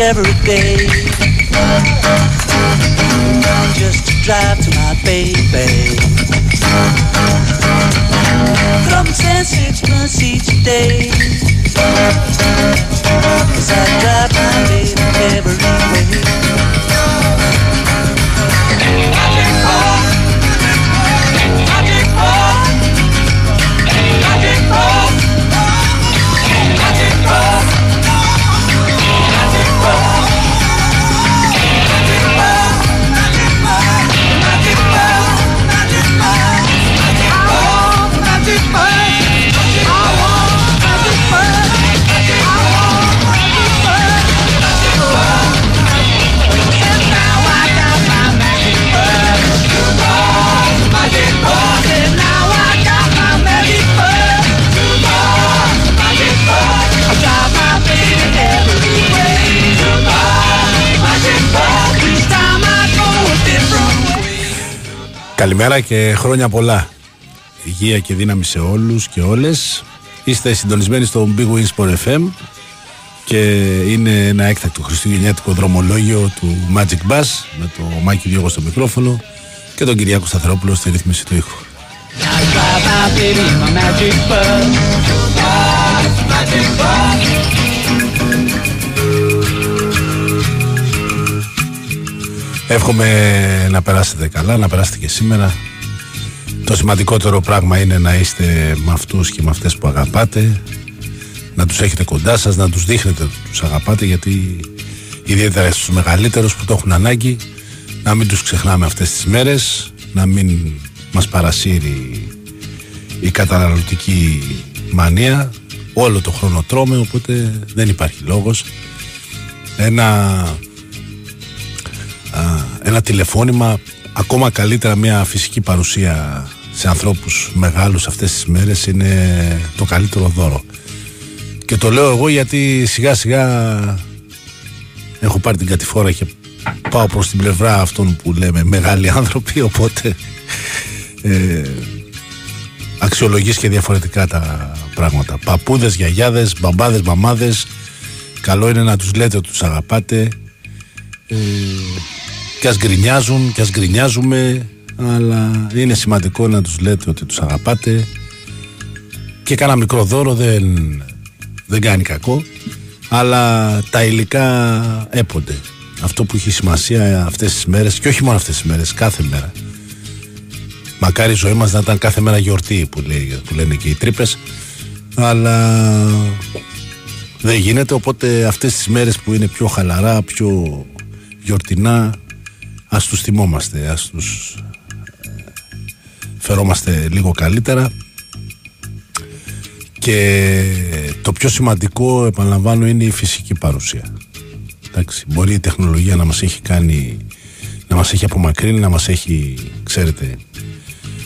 every day. Just to drive to my baby. Drums and sixpence each day. Cause I drive my baby every way. Καλημέρα και χρόνια πολλά. Υγεία και δύναμη σε όλους και όλες. Είστε συντονισμένοι στο Big Wins Sport FM και είναι ένα έκτακτο χριστουγεννιάτικο δρομολόγιο του Magic Bass με το Μάκη Διώγο στο μικρόφωνο και τον Κυριάκο Σταθερόπουλο στη ρύθμιση του ήχου. I Εύχομαι να περάσετε καλά, να περάσετε και σήμερα. Το σημαντικότερο πράγμα είναι να είστε με αυτούς και με αυτές που αγαπάτε, να τους έχετε κοντά σας, να τους δείχνετε ότι τους αγαπάτε, γιατί ιδιαίτερα στους μεγαλύτερους που το έχουν ανάγκη, να μην τους ξεχνάμε αυτές τις μέρες, να μην μας παρασύρει η καταναλωτική μανία. Όλο το χρόνο τρώμε, οπότε δεν υπάρχει λόγος. Ένα α, ένα τηλεφώνημα, ακόμα καλύτερα μια φυσική παρουσία σε ανθρώπους μεγάλους αυτές τις μέρες είναι το καλύτερο δώρο. Και το λέω εγώ γιατί σιγά σιγά έχω πάρει την κατηφόρα και πάω προς την πλευρά αυτών που λέμε μεγάλοι άνθρωποι οπότε ε, αξιολογείς και διαφορετικά τα πράγματα. Παππούδες, γιαγιάδες, μπαμπάδες, μαμάδες καλό είναι να τους λέτε ότι τους αγαπάτε ε, και ας γκρινιάζουν και ας γκρινιάζουμε αλλά είναι σημαντικό να τους λέτε ότι τους αγαπάτε. Και κάνα μικρό δώρο δεν, δεν κάνει κακό αλλά τα υλικά έπονται. Αυτό που έχει σημασία αυτές τις μέρες και όχι μόνο αυτές τις μέρες, κάθε μέρα. Μακάρι η ζωή μας να ήταν κάθε μέρα γιορτή που, λέει, που λένε και οι τρύπες αλλά δεν γίνεται οπότε αυτές τις μέρες που είναι πιο χαλαρά, πιο γιορτινά ας τους θυμόμαστε ας τους ε, φερόμαστε λίγο καλύτερα. Και το πιο σημαντικό επαναλαμβάνω είναι η φυσική παρουσία. Εντάξει, μπορεί η τεχνολογία να μας έχει κάνει να μας έχει απομακρύνει να μας έχει ξέρετε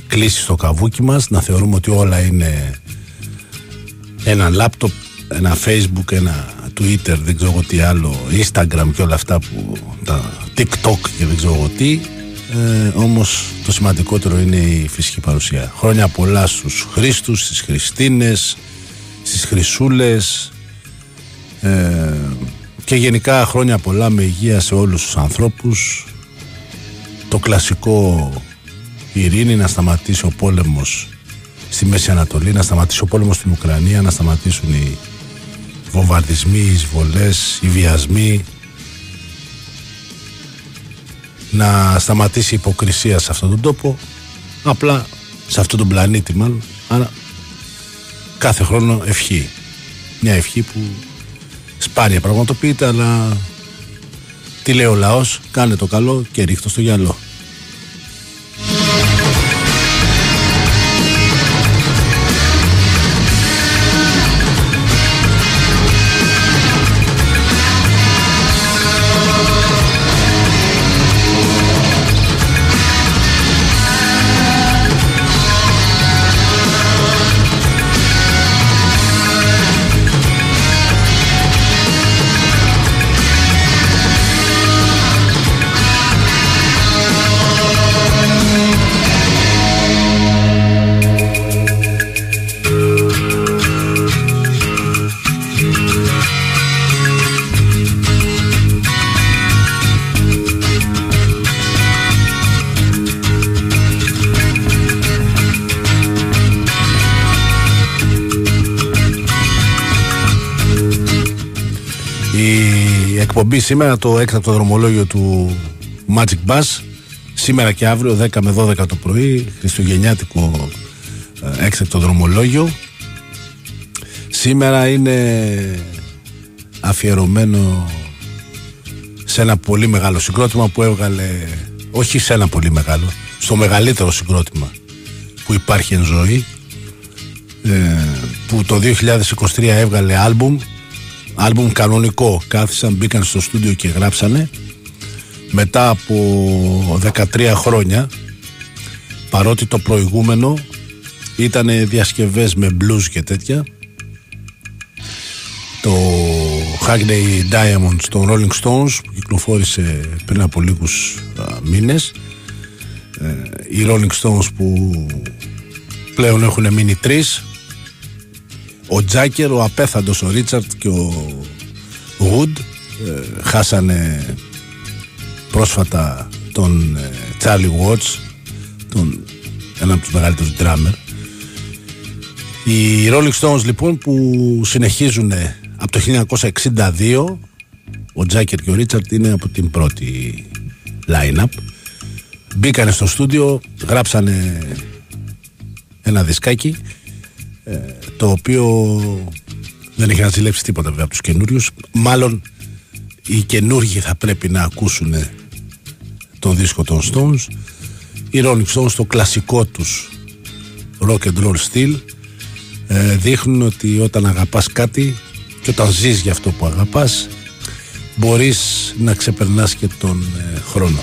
κλείσει στο καβούκι μας να θεωρούμε ότι όλα είναι ένα λάπτοπ ένα facebook, ένα twitter δεν ξέρω εγώ τι άλλο instagram και όλα αυτά που τα tiktok και δεν ξέρω εγώ τι. Ε, όμως το σημαντικότερο είναι η φυσική παρουσία. Χρόνια πολλά στους Χρήστους, στις Χριστίνες στις Χρυσούλες. Ε, και γενικά χρόνια πολλά με υγεία σε όλους τους ανθρώπους. Το κλασικό ειρήνη να σταματήσει ο πόλεμος στη Μέση Ανατολή, να σταματήσει ο πόλεμος στην Ουκρανία, να σταματήσουν οι βομβαρδισμοί, οι εισβολές, οι βιασμοί να σταματήσει η υποκρισία σε αυτόν τον τόπο απλά σε αυτόν τον πλανήτη μάλλον. Άρα κάθε χρόνο ευχή. Μια ευχή που σπάνια πραγματοποιείται αλλά τι λέει ο λαός κάνε το καλό και ρίχτω στο γυαλό εκπομπή σήμερα το έκτακτο δρομολόγιο του Magic Bus. Σήμερα και αύριο 10 με 12 το πρωί χριστουγεννιάτικο ε, έκτακτο δρομολόγιο. Σήμερα είναι αφιερωμένο σε ένα πολύ μεγάλο συγκρότημα που έβγαλε όχι σε ένα πολύ μεγάλο στο μεγαλύτερο συγκρότημα που υπάρχει εν ζωή ε, που το 2023 έβγαλε άλμπουμ άλμπουμ κανονικό. Κάθισαν μπήκαν στο στούντιο και γράψανε. Μετά από 13 χρόνια παρότι το προηγούμενο ήταν διασκευές με blues και τέτοια το Hackney Diamonds των Rolling Stones που κυκλοφόρησε πριν από λίγους α, μήνες. Ε, οι Rolling Stones που πλέον έχουν μείνει τρεις ο Τζάκερ, ο απέθαντος ο Ρίτσαρτ και ο Γουντ ε, χάσανε πρόσφατα τον Τσάρλι ε, τον ένα από τους μεγαλύτερους drummer οι Rolling Stones λοιπόν που συνεχίζουν από το 1962 ο Τζάκερ και ο Ρίτσαρτ είναι από την πρώτη line-up. Μπήκανε στο στούντιο γράψανε ένα δισκάκι ε, το οποίο δεν έχει να ζηλέψει τίποτα βέβαια από τους καινούριους. μάλλον οι καινούργοι θα πρέπει να ακούσουν τον δίσκο των Stones οι Rolling Stones το κλασικό τους rock and roll style ε, δείχνουν ότι όταν αγαπάς κάτι και όταν ζεις για αυτό που αγαπάς μπορείς να ξεπερνάς και τον ε, χρόνο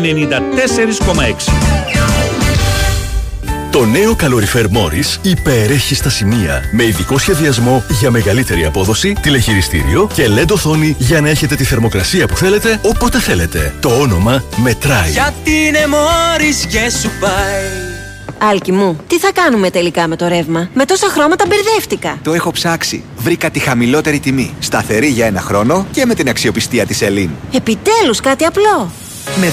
94,6 το νέο καλοριφέρ Morris υπερέχει στα σημεία με ειδικό σχεδιασμό για μεγαλύτερη απόδοση, τηλεχειριστήριο και LED οθόνη για να έχετε τη θερμοκρασία που θέλετε όποτε θέλετε. Το όνομα μετράει. Γιατί είναι Morris και σου πάει. Άλκη μου, τι θα κάνουμε τελικά με το ρεύμα; Με τόσα χρώματα μπερδεύτηκα. Το έχω ψάξει. Βρήκα τη χαμηλότερη τιμή. Σταθερή για ένα χρόνο και με την αξιοπιστία της Ελίν. Επιτέλους κάτι απλό. Με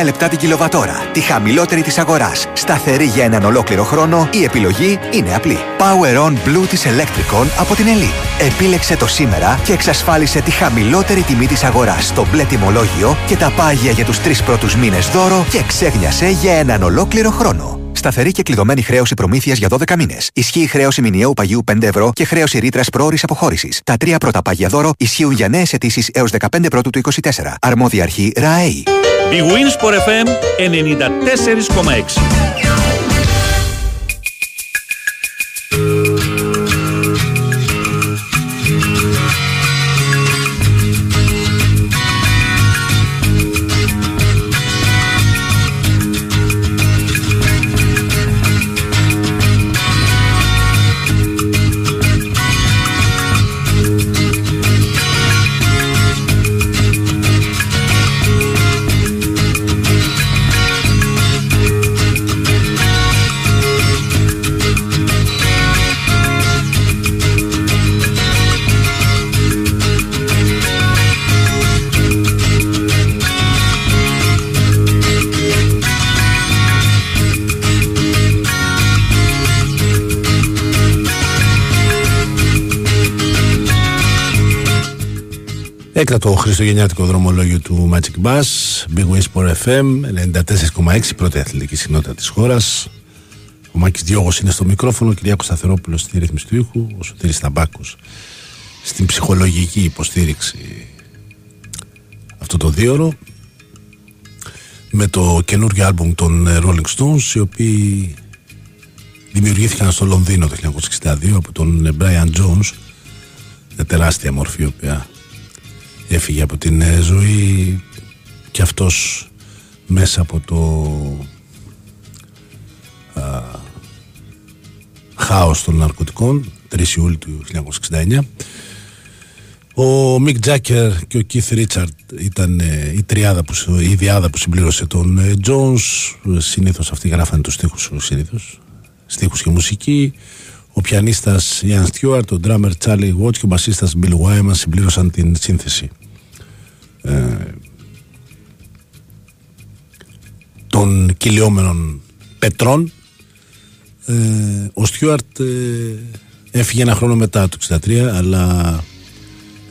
14,9 λεπτά την κιλοβατόρα. Τη χαμηλότερη της αγοράς. Σταθερή για έναν ολόκληρο χρόνο. Η επιλογή είναι απλή. Power On Blue της Electricon από την Ελίν. Επίλεξε το σήμερα και εξασφάλισε τη χαμηλότερη τιμή της αγοράς στο μπλε τιμολόγιο και τα πάγια για τους τρεις πρώτους μήνες δώρο και ξέγνιασε για έναν ολόκληρο χρόνο. Σταθερή και κλειδωμένη χρέωση προμήθειας για 12 μήνες. Ισχύει χρέωση μηνιαίου παγιού 5 ευρώ και χρέωση ρήτρας πρόορης αποχώρησης. Τα τρία πρώτα πάγια δώρο ισχύουν για νέες αιτήσεις έως 15 πρώτου του 24. Αρμόδια αρχή ΡΑΕΗ. Big Wins for FM 94,6 Έκτατο χριστουγεννιάτικο δρομολόγιο του Magic Bus, Big Wings Sport FM, 94,6, πρώτη αθλητική συχνότητα της χώρας. Ο Μάκης Διώγος είναι στο μικρόφωνο, ο Κυριάκος Σταθερόπουλος στη ρύθμιση του ήχου, ο Σωτήρης Ταμπάκος στην ψυχολογική υποστήριξη αυτό το δίωρο με το καινούργιο άλμπουμ των Rolling Stones οι οποίοι δημιουργήθηκαν στο Λονδίνο το 1962 από τον Brian Jones μια τεράστια μορφή η οποία έφυγε από την ε, ζωή και αυτός μέσα από το α, χάος των ναρκωτικών 3 Ιούλη του 1969 ο Μικ Τζάκερ και ο Κιθ Ρίτσαρτ ήταν ε, η τριάδα που, η διάδα που συμπλήρωσε τον Τζόνς ε, συνήθως αυτοί γράφανε τους στίχους συνήθως στίχους και μουσική. Ο πιανίστας Ιαν Στιούαρτ, ο ντράμερ Τσάλι Βότς και ο μπασίστας Μπιλ Γουάιμαν συμπλήρωσαν την σύνθεση ε, των κυλιόμενων πετρών ε, ο Στιούαρτ ε, έφυγε ένα χρόνο μετά το 63 αλλά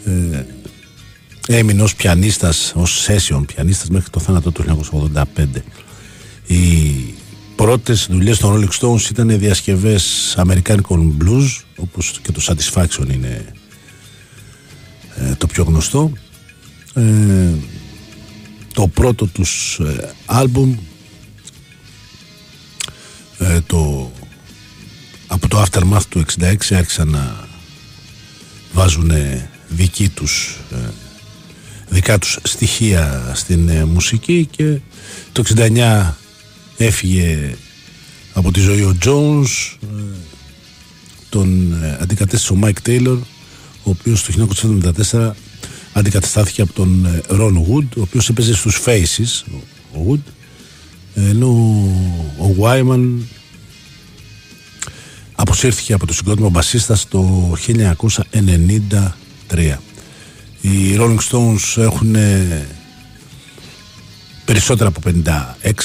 ε, έμεινε ως πιανίστας ως session πιανίστας μέχρι το θάνατο του 1985 οι πρώτες δουλειές των Rolling Stones ήταν διασκευές αμερικάνικων blues όπως και το Satisfaction είναι ε, το πιο γνωστό ε, το πρώτο τους ε, άλμπουμ ε, το, από το Aftermath του 66 άρχισαν να βάζουν δική τους δικά τους στοιχεία στην μουσική και το 69 έφυγε από τη ζωή ο Jones τον αντικατέστησε ο Mike Taylor ο οποίος το 1974 αντικαταστάθηκε από τον Ρον ε, Wood ο οποίος έπαιζε στους Faces ο Wood ενώ ο Wyman αποσύρθηκε από το συγκρότημα μπασίστας το 1993 οι Rolling Stones έχουν περισσότερα από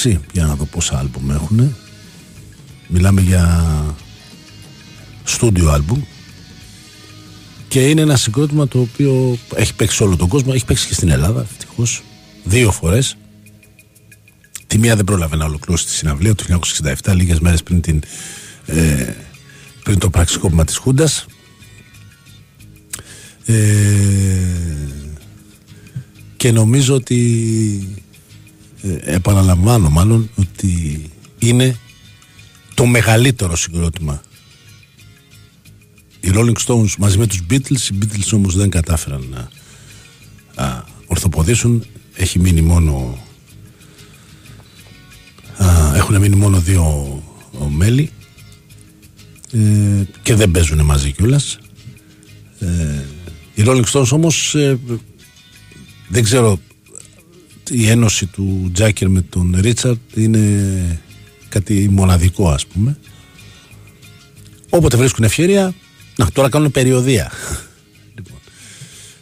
56 για να δω πόσα άλμπουμ έχουν. Μιλάμε για στούντιο άλμπουμ και είναι ένα συγκρότημα το οποίο έχει παίξει σε όλο τον κόσμο, έχει παίξει και στην Ελλάδα, ευτυχώς. Δύο φορές. Τη μία δεν πρόλαβε να ολοκληρώσει τη συναυλία το 1967, λίγες μέρες πριν, την, ε, πριν το πραξικόπημα της Χούντας. Ε, και νομίζω ότι ε, επαναλαμβάνω μάλλον ότι είναι το μεγαλύτερο συγκρότημα οι Rolling Stones μαζί με τους Beatles οι Beatles όμως δεν κατάφεραν να α, ορθοποδήσουν. Έχει μείνει μόνο έχουν μείνει μόνο δύο μέλη. Ε, και δεν παίζουν μαζί κιόλας. Ε, οι Rolling Stones όμως ε, δεν ξέρω η ένωση του Τζάκερ με τον Ρίτσαρτ είναι κάτι μοναδικό ας πούμε. Όποτε βρίσκουν ευκαιρία να τώρα κάνουν περιοδία. Λοιπόν,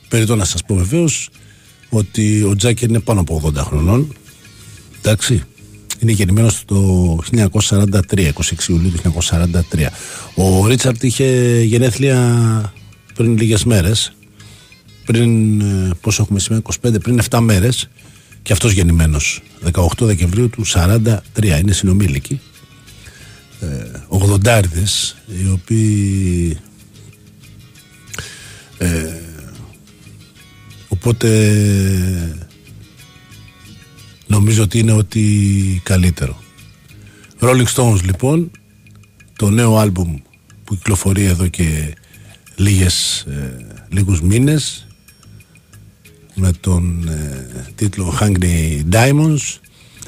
περιτώ να σας πω βεβαίως ότι ο Τζάκερ είναι πάνω από 80 χρονών. Εντάξει είναι γεννημένος το 1943, 26 Ιουλίου του 1943. Ο Ρίτσαρτ είχε γενέθλια πριν λίγες μέρες, πριν, ε, πόσο έχουμε σήμερα, 25, πριν 7 μέρες. Και αυτός γεννημένος, 18 Δεκεμβρίου του 43, είναι συνομήλικοι. Ε, ογδοντάριδες, οι οποίοι ε, οπότε νομίζω ότι είναι ότι καλύτερο. Rolling Stones λοιπόν, το νέο άλμπουμ που κυκλοφορεί εδώ και λίγες, ε, λίγους μήνες με τον ε, τίτλο Hungry Diamonds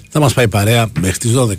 θα μας πάει παρέα μέχρι τις 12.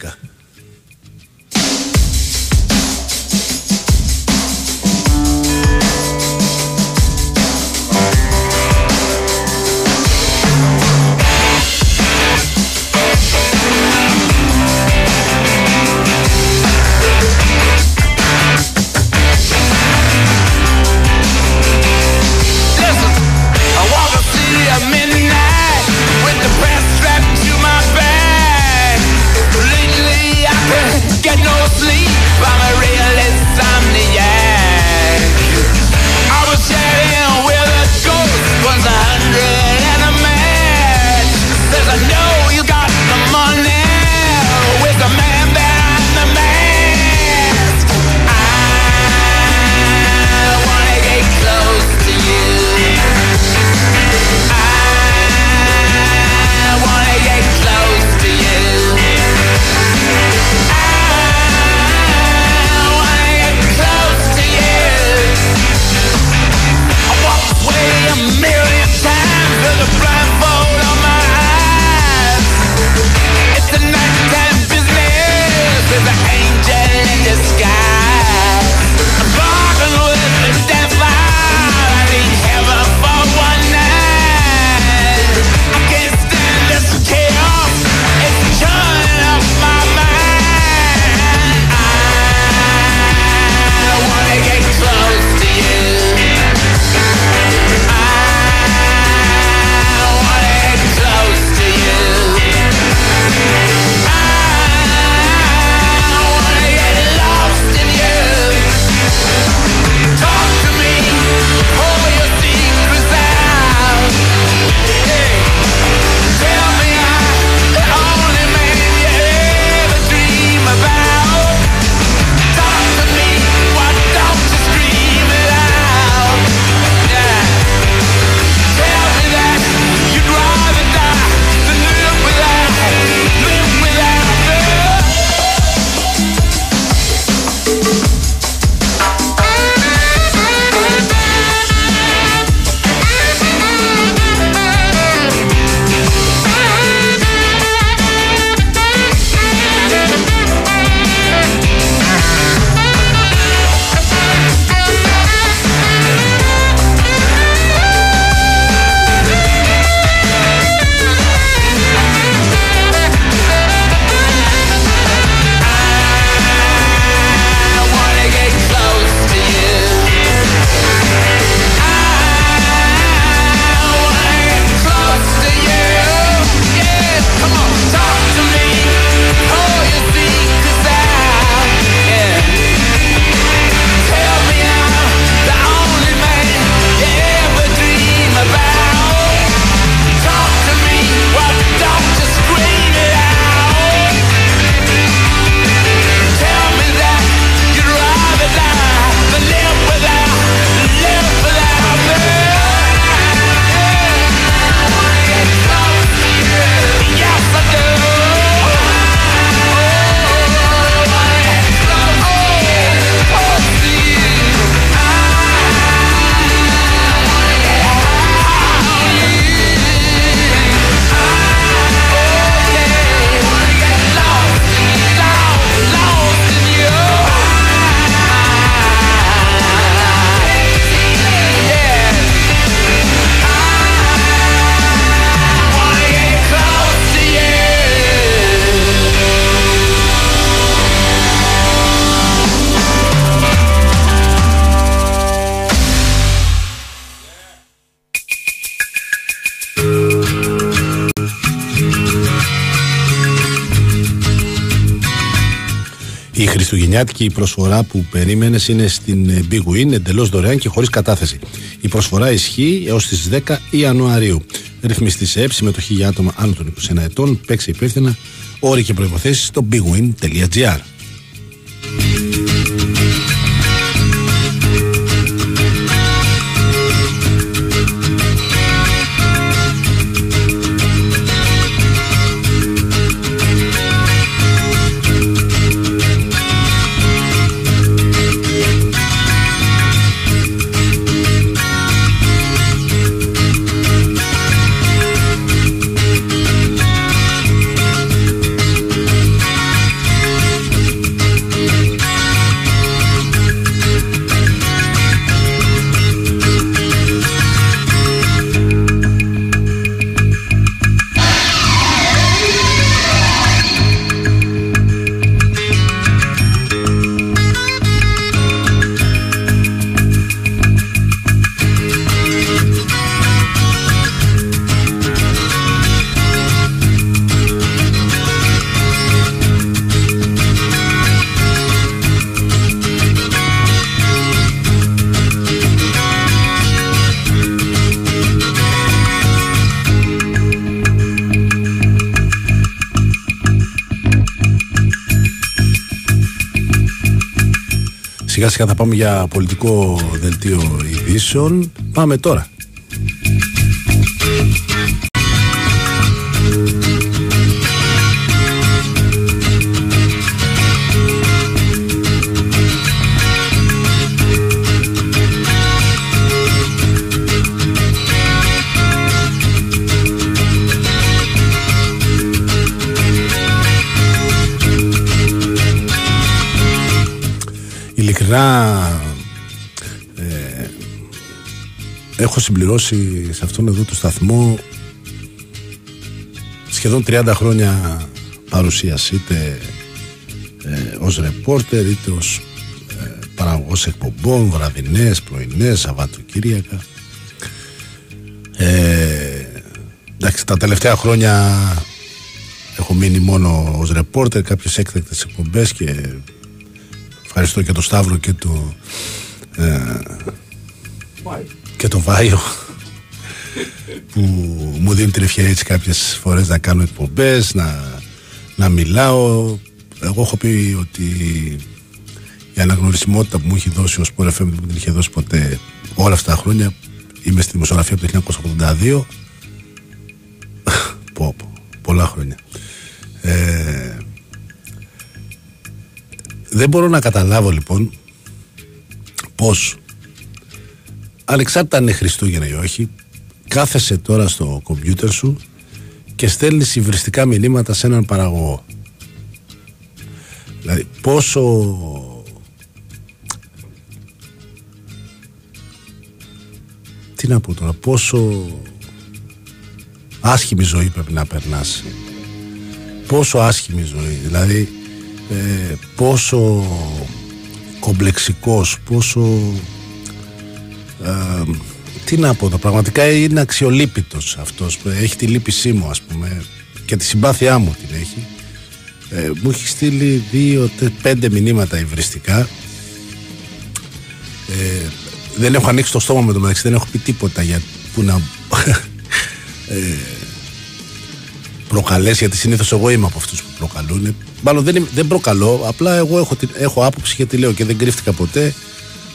Η χριστουγεννιάτικη προσφορά που περίμενες είναι στην ε, Big Win εντελώς δωρεάν και χωρίς κατάθεση. Η προσφορά ισχύει έως τις 10 Ιανουαρίου. Ρυθμιστής σε έψη, συμμετοχή για άτομα άνω των 21 ετών. Παίξει υπεύθυνα. Όροι και προποθέσει στο bigwin.gr. Σιγά σιγά θα πάμε για πολιτικό δελτίο ειδήσεων. Πάμε τώρα. Ειλικρινά ε, έχω συμπληρώσει σε αυτόν εδώ το σταθμό σχεδόν 30 χρόνια παρουσίας είτε ε, ως ρεπόρτερ είτε ως ε, παραγωγός εκπομπών βραδινές, πρωινές, Σαββατοκύριακα. Ε, εντάξει τα τελευταία χρόνια έχω μείνει μόνο ως ρεπόρτερ κάποιες έκτακτες εκπομπές και Ευχαριστώ και το Σταύρο και το ε, και το Βάιο που μου δίνει την ευκαιρία έτσι κάποιες φορές να κάνω εκπομπές, να, να μιλάω. Εγώ έχω πει ότι η αναγνωρισιμότητα που μου έχει δώσει ο Σπορ FM δεν μου την είχε δώσει ποτέ όλα αυτά τα χρόνια. Είμαι στη δημοσιογραφία από το 1982. πω, πω, πολλά χρόνια. Ε, δεν μπορώ να καταλάβω λοιπόν πως ανεξάρτητα αν είναι Χριστούγεννα ή όχι κάθεσαι τώρα στο κομπιούτερ σου και στέλνεις υβριστικά μηνύματα σε έναν παραγωγό. Δηλαδή πόσο τι να πω τώρα πόσο άσχημη ζωή πρέπει να περνάς πόσο άσχημη ζωή δηλαδή ε, πόσο κομπλεξικός, πόσο ε, τι να πω, το πραγματικά είναι αξιολύπητος αυτός, έχει τη λύπησή μου ας πούμε και τη συμπάθειά μου την έχει. Ε, μου έχει στείλει δύο, πέντε μηνύματα υβριστικά. Ε, δεν έχω ανοίξει το στόμα με το μεταξύ, δεν έχω πει τίποτα για που να ε, προκαλέσει, γιατί συνήθως εγώ είμαι από αυτούς που προκαλούν. Μάλλον δεν, δεν προκαλώ, απλά εγώ έχω, έχω άποψη και τη λέω και δεν κρύφτηκα ποτέ.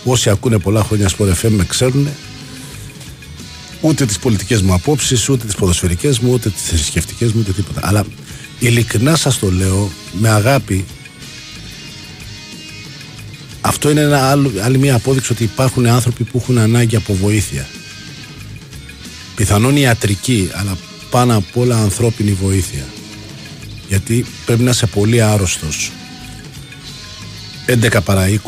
Όσοι ακούνε πολλά χρόνια στο FM με ξέρουν ούτε τις πολιτικές μου απόψεις, ούτε τις ποδοσφαιρικές μου, ούτε τις θρησκευτικές μου, ούτε τίποτα. Αλλά ειλικρινά σας το λέω με αγάπη. Αυτό είναι ένα άλλο, άλλη μια απόδειξη ότι υπάρχουν άνθρωποι που έχουν ανάγκη από βοήθεια. Πιθανόν ιατρική, αλλά πάνω απ' όλα ανθρώπινη βοήθεια. Γιατί πρέπει να είσαι πολύ άρρωστος. 11 παρά 20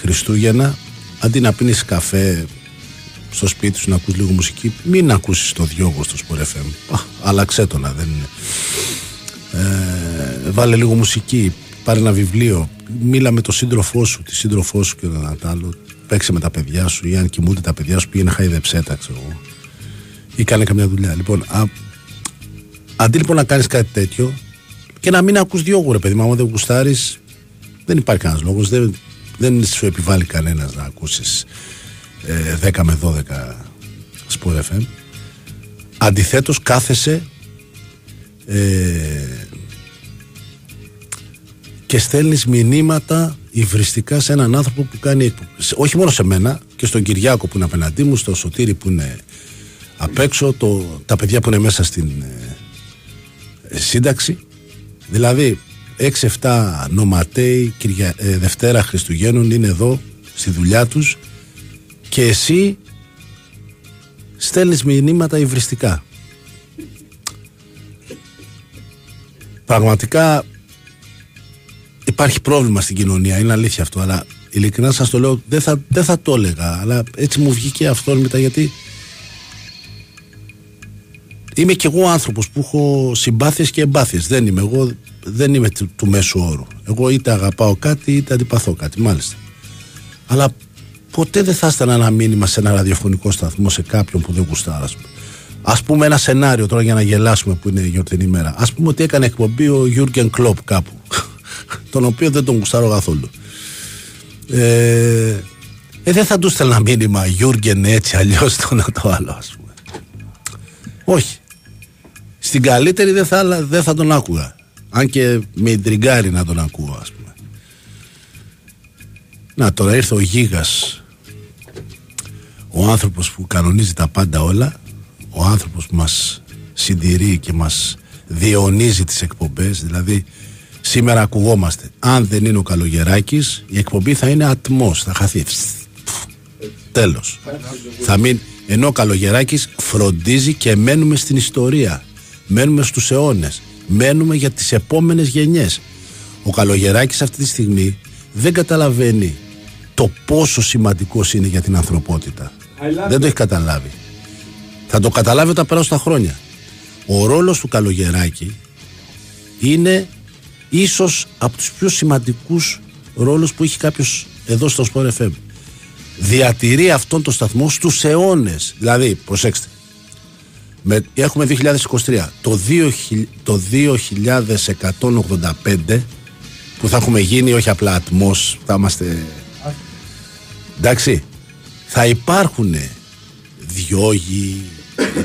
Χριστούγεννα, αντί να πίνεις καφέ στο σπίτι σου να ακούς λίγο μουσική, μην ακούσεις το διόγο στο Sport FM. Άλλαξέ το να δεν είναι. Ε, βάλε λίγο μουσική, πάρε ένα βιβλίο, μίλα με τον σύντροφό σου, τη σύντροφό σου και ένα άλλο. Παίξε με τα παιδιά σου ή αν κοιμούνται τα παιδιά σου πήγαινε χαϊδεψέ τα, ξέρω εγώ ή κάνει καμιά δουλειά. Λοιπόν, α, αντί λοιπόν να κάνεις κάτι τέτοιο και να μην ακούς δυο γουρε παιδί μου, άμα δεν γουστάρεις, Δεν υπάρχει κανένας λόγος. Δεν, δεν σου επιβάλλει κανένας να ακούσεις ε, 10 με 12 Sport FM. Αντιθέτως, κάθεσαι ε, και στέλνεις μηνύματα υβριστικά σε έναν άνθρωπο που κάνει εκπομπές. όχι μόνο σε μένα και στον Κυριάκο που είναι απέναντί μου στο Σωτήρι που είναι απ' έξω το, τα παιδιά που είναι μέσα στην ε, σύνταξη. Δηλαδή 6-7 νοματέοι Κυρια, ε, Δευτέρα Χριστουγέννων είναι εδώ στη δουλειά τους και εσύ στέλνεις μηνύματα υβριστικά. Πραγματικά υπάρχει πρόβλημα στην κοινωνία, είναι αλήθεια αυτό, αλλά ειλικρινά σας το λέω, δεν θα, δεν θα το έλεγα, αλλά έτσι μου βγήκε αυτό μετά γιατί είμαι κι εγώ άνθρωπος που έχω συμπάθειες και εμπάθειες, δεν είμαι εγώ, δεν είμαι του, του μέσου όρου. Εγώ είτε αγαπάω κάτι είτε αντιπαθώ κάτι, μάλιστα. Αλλά ποτέ δεν θα έστελνα ένα μήνυμα σε ένα ραδιοφωνικό σταθμό σε κάποιον που δεν γουστάρα. Ας πούμε ένα σενάριο τώρα για να γελάσουμε που είναι γιορτινή ημέρα. Ας πούμε ότι έκανε εκπομπή ο Γιούργεν Κλοπ κάπου. τον οποίο δεν τον γουστάρω καθόλου. Ε, ε, δεν θα του στέλνα μήνυμα Γιούργεν έτσι αλλιώς το το άλλο, ας πούμε. Όχι. Στην καλύτερη δεν θα, δεν θα τον άκουγα. Αν και με ιντριγκάρει να τον ακούω, ας πούμε. Να τώρα ήρθε ο Γίγας. Ο άνθρωπος που κανονίζει τα πάντα όλα ο άνθρωπος που μας συντηρεί και μας διαιωνίζει τις εκπομπές δηλαδή σήμερα ακουγόμαστε. Αν δεν είναι ο Καλογεράκης η εκπομπή θα είναι ατμός θα χαθεί. Τέλος. Θα μην, ενώ ο Καλογεράκης φροντίζει και μένουμε στην ιστορία μένουμε στους αιώνες μένουμε για τις επόμενες γενιές ο Καλογεράκης αυτή τη στιγμή δεν καταλαβαίνει το πόσο σημαντικός είναι για την ανθρωπότητα δεν το έχει καταλάβει θα το καταλάβει όταν περάσουν τα χρόνια. Ο ρόλος του Καλογεράκη είναι ίσως από τους πιο σημαντικούς ρόλους που έχει κάποιος εδώ στο Sport FM. Διατηρεί αυτόν τον σταθμό στους αιώνες. Δηλαδή, προσέξτε, με, έχουμε 2023. Το, 2000, το 2185 που θα έχουμε γίνει όχι απλά ατμός, θα είμαστε... Εντάξει, θα υπάρχουν διόγοι,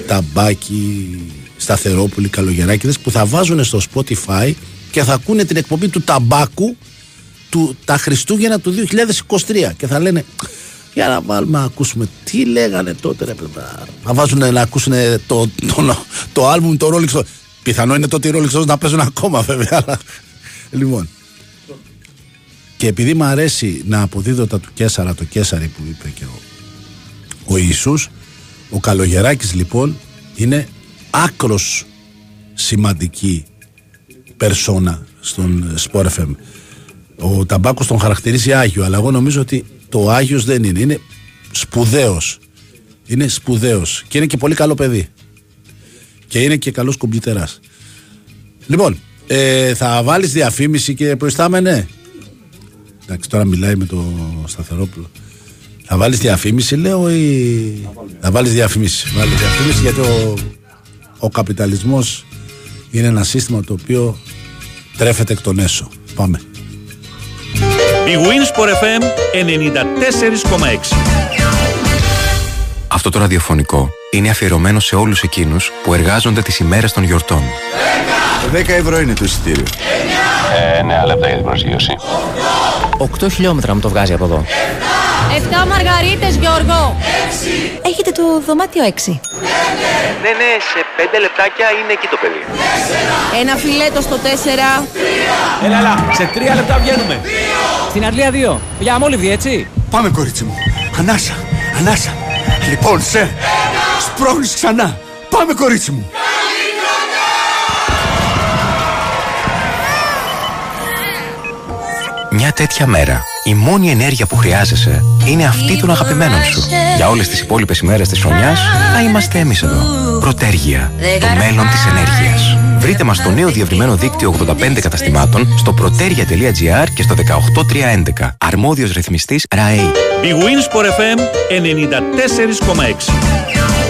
ταμπάκι, σταθερόπουλοι, καλογεράκιδες που θα βάζουν στο Spotify και θα ακούνε την εκπομπή του ταμπάκου του, τα Χριστούγεννα του 2023 και θα λένε για να βάλουμε να ακούσουμε τι λέγανε τότε ρε παιδιά. Να βάζουν να ακούσουν το, το, το, άλμπουμ το Rolling Stones. Πιθανό είναι τότε οι Rolling Stones να παίζουν ακόμα βέβαια. λοιπόν. Και επειδή μου αρέσει να αποδίδω τα του Κέσαρα το Κέσαρι που είπε και ο, ο Ιησούς ο Καλογεράκης λοιπόν είναι άκρος σημαντική περσόνα στον Sport FM. Ο Ταμπάκος τον χαρακτηρίζει Άγιο, αλλά εγώ νομίζω ότι το Άγιος δεν είναι. Είναι σπουδαίος. Είναι σπουδαίος και είναι και πολύ καλό παιδί. Και είναι και καλός κομπιουτεράς. Λοιπόν, ε, θα βάλεις διαφήμιση και προϊστάμενε; Εντάξει, τώρα μιλάει με το Σταθερόπουλο. Θα βάλεις διαφήμιση, λέω, ή. Θα βάλεις διαφήμιση. Βάλει διαφήμιση γιατί ο, ο καπιταλισμός είναι ένα σύστημα το οποίο τρέφεται εκ των έσω. Πάμε. Η Winsport FM 94,6 Αυτό το ραδιοφωνικό είναι αφιερωμένο σε όλους εκείνους που εργάζονται τις ημέρες των γιορτών. 10 ευρώ είναι το εισιτήριο. Ε, ναι, λεπτά για την προσγείωση. 8 χιλιόμετρα μου το βγάζει από εδώ. 7 μαργαρίτες, Γιώργο. 6. Έχετε το δωμάτιο 6. Ναι, ναι, σε 5 λεπτάκια είναι εκεί το παιδί. Ένα φιλέτο στο 4. Έλα, έλα, σε 3 λεπτά βγαίνουμε. Στην Αρλία 2. Για αμόλυβδη, έτσι. Πάμε, κορίτσι μου. Ανάσα, ανάσα. Λοιπόν, σε. Σπρώχνεις ξανά. Πάμε, κορίτσι μου. Μια τέτοια μέρα, η μόνη ενέργεια που χρειάζεσαι είναι αυτή των αγαπημένων σου. Για όλες τις υπόλοιπες ημέρες της χρονιάς θα είμαστε εμείς εδώ. Πρωτέργεια. Το μέλλον της ενέργειας. Βρείτε μας στο νέο διευρυμένο δίκτυο 85 καταστημάτων στο protergia.gr και στο 18311. Αρμόδιος ρυθμιστής ΡΑΕΗ. Η Winsport FM 94,6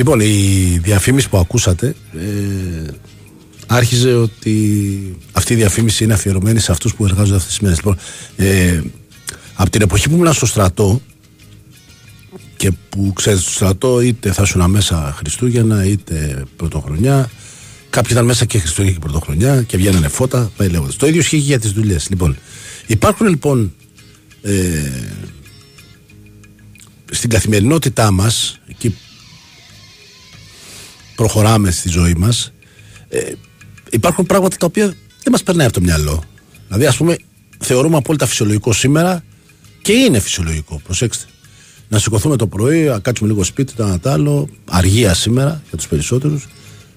Λοιπόν, η διαφήμιση που ακούσατε ε, άρχιζε ότι αυτή η διαφήμιση είναι αφιερωμένη σε αυτούς που εργάζονται αυτές τις μέρες. Λοιπόν, ε, από την εποχή που ήμουν στο στρατό και που ξέρετε στο στρατό είτε θα ήσουν μέσα Χριστούγεννα είτε Πρωτοχρονιά κάποιοι ήταν μέσα και Χριστούγεννα και Πρωτοχρονιά και βγαίνανε φώτα πάει λέγοντας. Το ίδιο ισχύει και για τις δουλειές. Λοιπόν, υπάρχουν λοιπόν ε, στην καθημερινότητά μας εκεί προχωράμε στη ζωή μας ε, υπάρχουν πράγματα τα οποία δεν μας περνάει από το μυαλό δηλαδή ας πούμε θεωρούμε απόλυτα φυσιολογικό σήμερα και είναι φυσιολογικό προσέξτε να σηκωθούμε το πρωί, να κάτσουμε λίγο σπίτι, το ένα το άλλο, αργία σήμερα για τους περισσότερους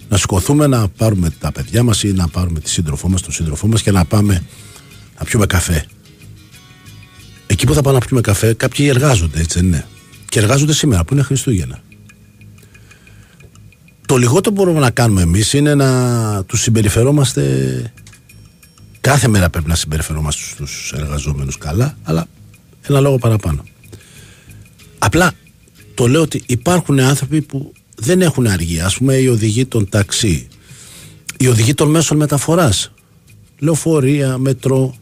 να σηκωθούμε να πάρουμε τα παιδιά μας ή να πάρουμε τη σύντροφό μας, τον σύντροφό μας και να πάμε να πιούμε καφέ. Εκεί που θα πάμε να πιούμε καφέ, κάποιοι εργάζονται, έτσι δεν είναι. Και εργάζονται σήμερα που είναι Χριστούγεννα. Το λιγότερο που μπορούμε να κάνουμε εμείς είναι να τους συμπεριφερόμαστε κάθε μέρα πρέπει να συμπεριφερόμαστε στους εργαζόμενους καλά, αλλά ένα λόγο παραπάνω. Απλά το λέω ότι υπάρχουν άνθρωποι που δεν έχουν αργία. Ας πούμε οι οδηγοί των ταξί, οι οδηγοί των μέσων μεταφοράς, λεωφορεία, μετρό.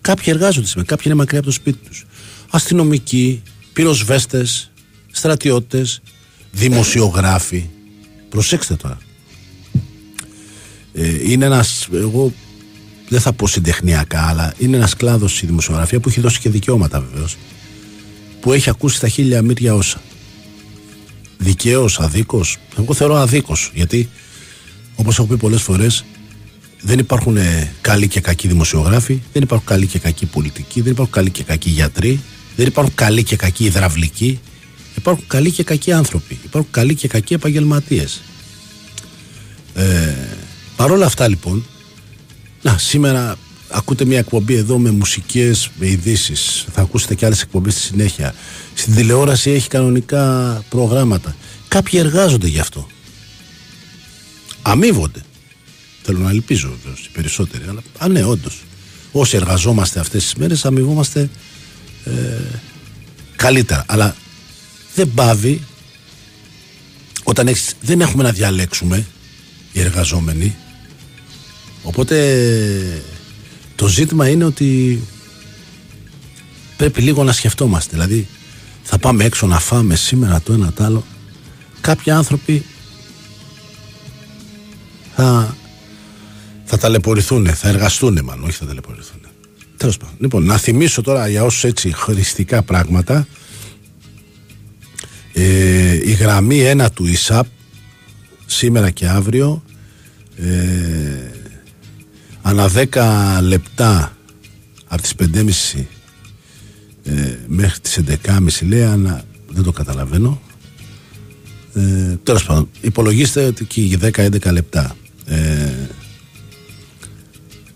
Κάποιοι εργάζονται σήμερα, κάποιοι είναι μακριά από το σπίτι τους. Αστυνομικοί, πυροσβέστες, στρατιώτες, δημοσιογράφοι. Προσέξτε τώρα. Ε, είναι ένας, εγώ δεν θα πω συντεχνιακά, αλλά είναι ένας κλάδος η δημοσιογραφία που έχει δώσει και δικαιώματα βεβαίως. Που έχει ακούσει τα χίλια μύρια όσα. Δικαίως, αδίκως. Εγώ θεωρώ αδίκως. Γιατί, όπως έχω πει πολλές φορές, δεν υπάρχουν ε, καλοί και κακοί δημοσιογράφοι, δεν υπάρχουν καλοί και κακοί πολιτικοί, δεν υπάρχουν καλοί και κακοί γιατροί, δεν υπάρχουν καλοί και κακοί υδραυλικοί. Υπάρχουν καλοί και κακοί άνθρωποι. Υπάρχουν καλοί και κακοί επαγγελματίες. Ε, Παρ' όλα αυτά λοιπόν, να, σήμερα ακούτε μια εκπομπή εδώ με μουσικές, με ειδήσεις. Θα ακούσετε και άλλες εκπομπές στη συνέχεια. Στην τηλεόραση έχει κανονικά προγράμματα. Κάποιοι εργάζονται γι' αυτό. Αμείβονται. Θέλω να ελπίζω βέβαια οι περισσότεροι. Αλλά, α, ναι, όντως. Όσοι εργαζόμαστε αυτές τις μέρες αμοιβόμαστε ε, καλύτερα. Αλλά δεν πάβει όταν έχεις, δεν έχουμε να διαλέξουμε οι εργαζόμενοι. Οπότε το ζήτημα είναι ότι πρέπει λίγο να σκεφτόμαστε. Δηλαδή θα πάμε έξω να φάμε σήμερα το ένα το άλλο. Κάποιοι άνθρωποι θα, θα ταλαιπωρηθούν, θα εργαστούν μάλλον, όχι θα ταλαιπωρηθούν. Τέλος πάντων. Λοιπόν, να θυμίσω τώρα για όσους έτσι χρηστικά πράγματα ε, η γραμμή 1 του ΙΣΑΠ σήμερα και αύριο ε, ανά 10 λεπτά από τις 5.30 ε, μέχρι τις 11.30 λέει ανα, δεν το καταλαβαίνω. Ε, τέλος πάντων υπολογίστε ότι και 10-11 λεπτά. Ε,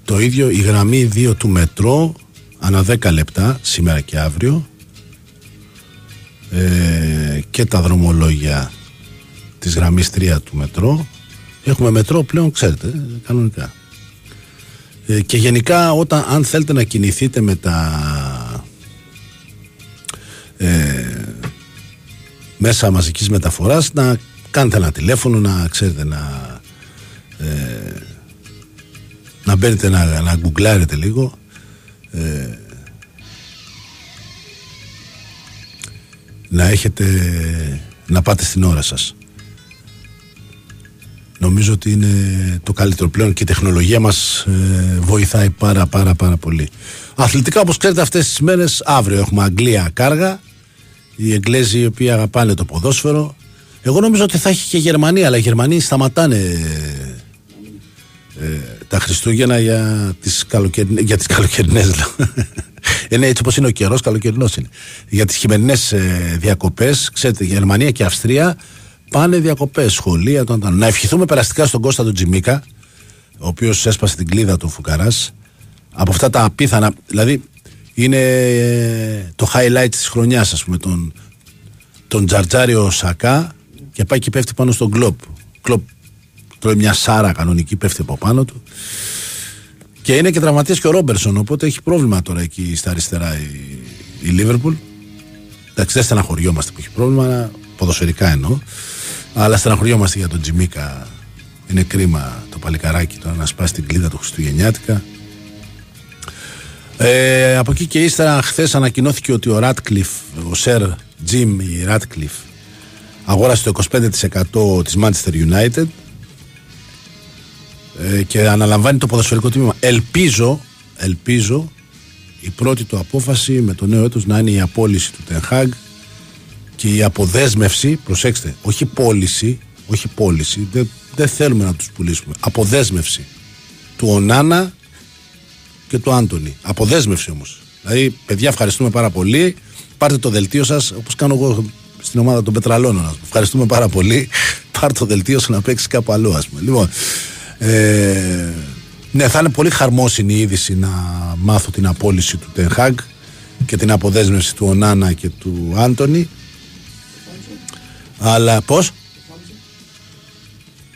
το ίδιο η γραμμή 2 του μετρό ανά 10 λεπτά σήμερα και αύριο ε, και τα δρομολόγια της γραμμής 3 του μετρό. Έχουμε μετρό πλέον ξέρετε κανονικά. Ε, και γενικά όταν αν θέλετε να κινηθείτε με τα ε, μέσα μαζικής μεταφοράς να κάνετε ένα τηλέφωνο να ξέρετε να ε, να μπαίνετε να, να γκουγκλάρετε λίγο. Ε, να έχετε να πάτε στην ώρα σας. Νομίζω ότι είναι το καλύτερο πλέον και η τεχνολογία μας ε, βοηθάει πάρα πάρα πάρα πολύ. Αθλητικά όπως ξέρετε αυτές τις μέρες αύριο έχουμε Αγγλία κάργα. Οι Εγγλέζοι οι οποίοι αγαπάνε το ποδόσφαιρο. Εγώ νομίζω ότι θα έχει και Γερμανία αλλά οι Γερμανοί σταματάνε ε, τα Χριστούγεννα για τις, καλοκαιρι... για τις καλοκαιρινές είναι έτσι όπως είναι ο καιρός καλοκαιρινός είναι. Για τις χειμερινές ε, διακοπές ξέρετε Γερμανία και Αυστρία πάνε διακοπές σχολεία τον, να ευχηθούμε περαστικά στον Κώστα τον Τζιμίκα ο οποίος έσπασε την κλίδα του Φουκαράς. Από αυτά τα απίθανα δηλαδή είναι ε, το highlight της χρονιάς ας πούμε τον, τον Τζαρτζάριο Σακά και πάει και πέφτει πάνω στον Κλόπ Κλόπ τρώει μια σάρα κανονική, πέφτει από πάνω του. Και είναι και τραυματία και ο Ρόμπερσον, οπότε έχει πρόβλημα τώρα εκεί στα αριστερά η Λίβερπουλ. Εντάξει, δεν στεναχωριόμαστε που έχει πρόβλημα, αλλά ποδοσφαιρικά εννοώ. Αλλά στεναχωριόμαστε για τον Τζιμίκα. Είναι κρίμα το παλικαράκι τώρα να σπάσει την κλίδα του Χριστουγεννιάτικα. Ε, από εκεί και ύστερα χθες ανακοινώθηκε ότι ο Ράτκλιφ, ο Σερ Τζιμ η Ράτκλιφ αγόρασε το 25% της Manchester United ε, και αναλαμβάνει το ποδοσφαιρικό τμήμα. Ελπίζω, ελπίζω η πρώτη του απόφαση με το νέο έτος να είναι η απόλυση του Τενχάγκ και η αποδέσμευση, προσέξτε, όχι πώληση, όχι πώληση, δεν, δεν θέλουμε να τους πουλήσουμε, αποδέσμευση του Ονάνα και του Άντωνη. Αποδέσμευση όμως. Δηλαδή, παιδιά, ευχαριστούμε πάρα πολύ. Πάρτε το δελτίο σας, όπως κάνω εγώ στην ομάδα των Πετραλώνων. Ευχαριστούμε πάρα πολύ. Πάρτε το δελτίο σου να παίξεις κάπου αλλού, ας πούμε. Λοιπόν, ε, ναι, θα είναι πολύ χαρμόσυνη η είδηση να μάθω την απόλυση του Τενχάγκ και την αποδέσμευση του Ονάνα και του Άντωνη. Αλλά πώς;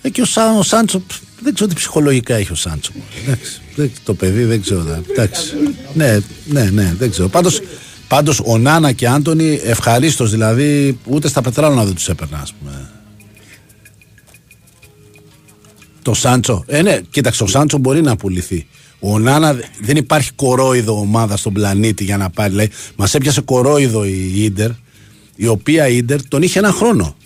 Ε, και ο, Σα, ο Σάντσο, δεν ξέρω τι ψυχολογικά έχει ο Σάντσο. Εντάξει, το παιδί δεν ξέρω. Εντάξει. Ναι, ναι, ναι, δεν ξέρω. Πάντως, πάντως ο Νάνα και Άντωνη ευχαρίστως δηλαδή ούτε στα πετράλωνα δεν τους έπαιρνα, ας πούμε. Το Σάντσο. Ε, ναι, κοίταξε, ο Σάντσο μπορεί να πουληθεί. Ο Νάνα δεν υπάρχει κορόιδο ομάδα στον πλανήτη για να πάρει. Δηλαδή, μας έπιασε κορόιδο η ντερ, η οποία η ντερ τον είχε ένα χρόνο.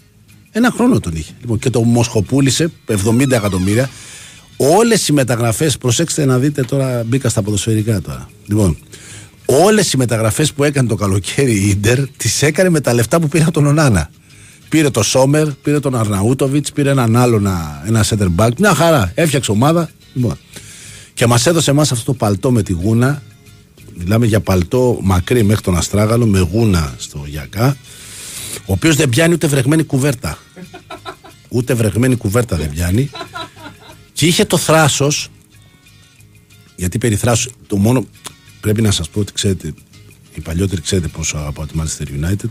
Ένα χρόνο τον είχε. Λοιπόν, και το μοσχοπούλησε 70 εκατομμύρια. Όλες οι μεταγραφές, προσέξτε να δείτε τώρα, μπήκα στα ποδοσφαιρικά τώρα. Λοιπόν, όλες οι μεταγραφές που έκανε το καλοκαίρι η ντερ, τις έκανε με τα λεφτά που πήρε από τον Ονάνα. Πήρε το Σόμερ, πήρε τον Αρναούτοβιτς, πήρε έναν άλλο, ένα center back. Μια χαρά. Έφτιαξε ομάδα. Λοιπόν. Και μας έδωσε εμάς αυτό το παλτό με τη γούνα. Μιλάμε για παλτό μακρύ μέχρι τον Αστράγαλο με γούνα στο Γιακά. Ο οποίος δεν πιάνει ούτε βρεγμένη κουβέρτα. Ούτε βρεγμένη κουβέρτα δεν πιάνει. Και είχε το θράσος. Γιατί περί θράσος, το μόνο πρέπει να σας πω ότι ξέρετε, οι παλιότεροι ξέρετε πόσο αγαπάω τη Manchester United.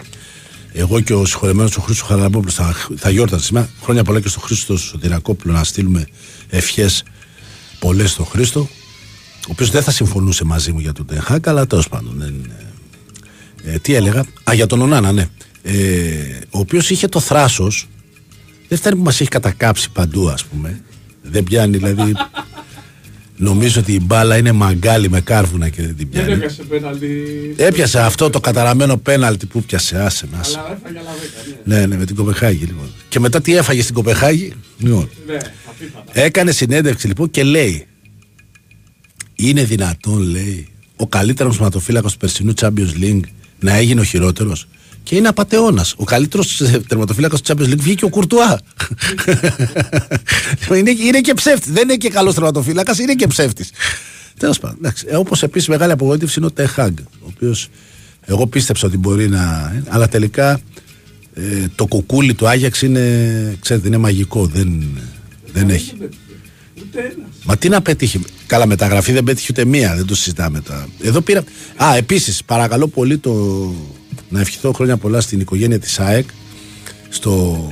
Εγώ και ο συγχωρεμένος ο Χρήστος Χαραλαμπόπουλος θα, θα γιόρταζε σήμερα. Χρόνια πολλά και στο Χρήστο Σωτηρακόπουλο να στείλουμε ευχές πολλές στον Χρήστο. Ο οποίος δεν θα συμφωνούσε μαζί μου για τον Τεχάκ, αλλά τέλος πάντων. Ε, τι έλεγα; Α, για τον Ονάνα, ναι. Ε, ο οποίος είχε το θράσος. Δεν φτάνει που μας έχει κατακάψει παντού, ας πούμε. Δεν πιάνει, δηλαδή. Νομίζω ότι η μπάλα είναι μαγκάλι με κάρβουνα και δεν την πιάνει. Δεν έπιασε πέναλτι. Έπιασε αυτό το καταραμένο πέναλτι που πιάσε, άσε μας. Αλλά έφαγε άλλα δέκα, Ναι, ναι, με την Κοπεχάγη λοιπόν. Και μετά τι έφαγε στην Κοπεχάγη; Λοιπόν. Ναι, Έκανε συνέντευξη λοιπόν και λέει Είναι δυνατόν λέει ο καλύτερος ματοφύλακας του περσινού Champions League να έγινε ο χειρότερος και είναι απαταιώνας. Ο καλύτερος τερματοφύλακας του Champions League βγήκε ο Κουρτουά. είναι, είναι και ψεύτης. Δεν είναι και καλός τερματοφύλακας, είναι και ψεύτης. Τέλος πάντων. Όπως επίσης μεγάλη απογοήτευση είναι ο Τεχάγκ, ο οποίος εγώ πίστεψα ότι μπορεί να. Αλλά τελικά ε, το κουκούλι του Άγιαξ είναι, ξέρετε, είναι μαγικό. Δεν, δεν έχει. Μα τι να πετύχει. Καλά, μεταγραφή δεν πέτυχε ούτε μία. Δεν το συζητάμε τώρα. Εδώ πήρα. Α, επίσης, παρακαλώ πολύ το, να ευχηθώ χρόνια πολλά στην οικογένεια της ΑΕΚ στο,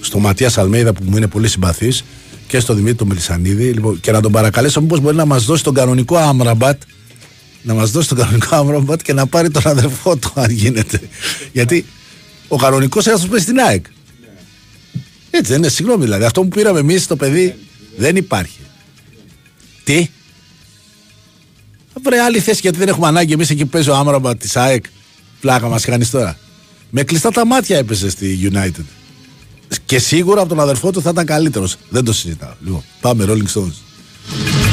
στο Ματίας Αλμέιδα που μου είναι πολύ συμπαθής και στο Δημήτρη τον Μελισανίδη. Λοιπόν, και να τον παρακαλέσω μήπως μπορεί να μας δώσει τον κανονικό Άμραμπατ να μας δώσει τον κανονικό Άμραμπατ και να πάρει τον αδερφό του αν γίνεται. Γιατί ο κανονικός ένας του στην ΑΕΚ. Έτσι δεν είναι συγγνώμη δηλαδή. Αυτό που πήραμε εμείς το παιδί δεν υπάρχει. Τι; Βρε άλλη θέση γιατί δεν έχουμε ανάγκη εμείς εκεί που παίζει ο Άμραμπα της ΑΕΚ Πλάκα μας κάνεις τώρα. Με κλειστά τα μάτια έπεσε στη United. Και σίγουρα από τον αδερφό του θα ήταν καλύτερος. Δεν το συζητάω. Λοιπόν, πάμε, Rolling Stones.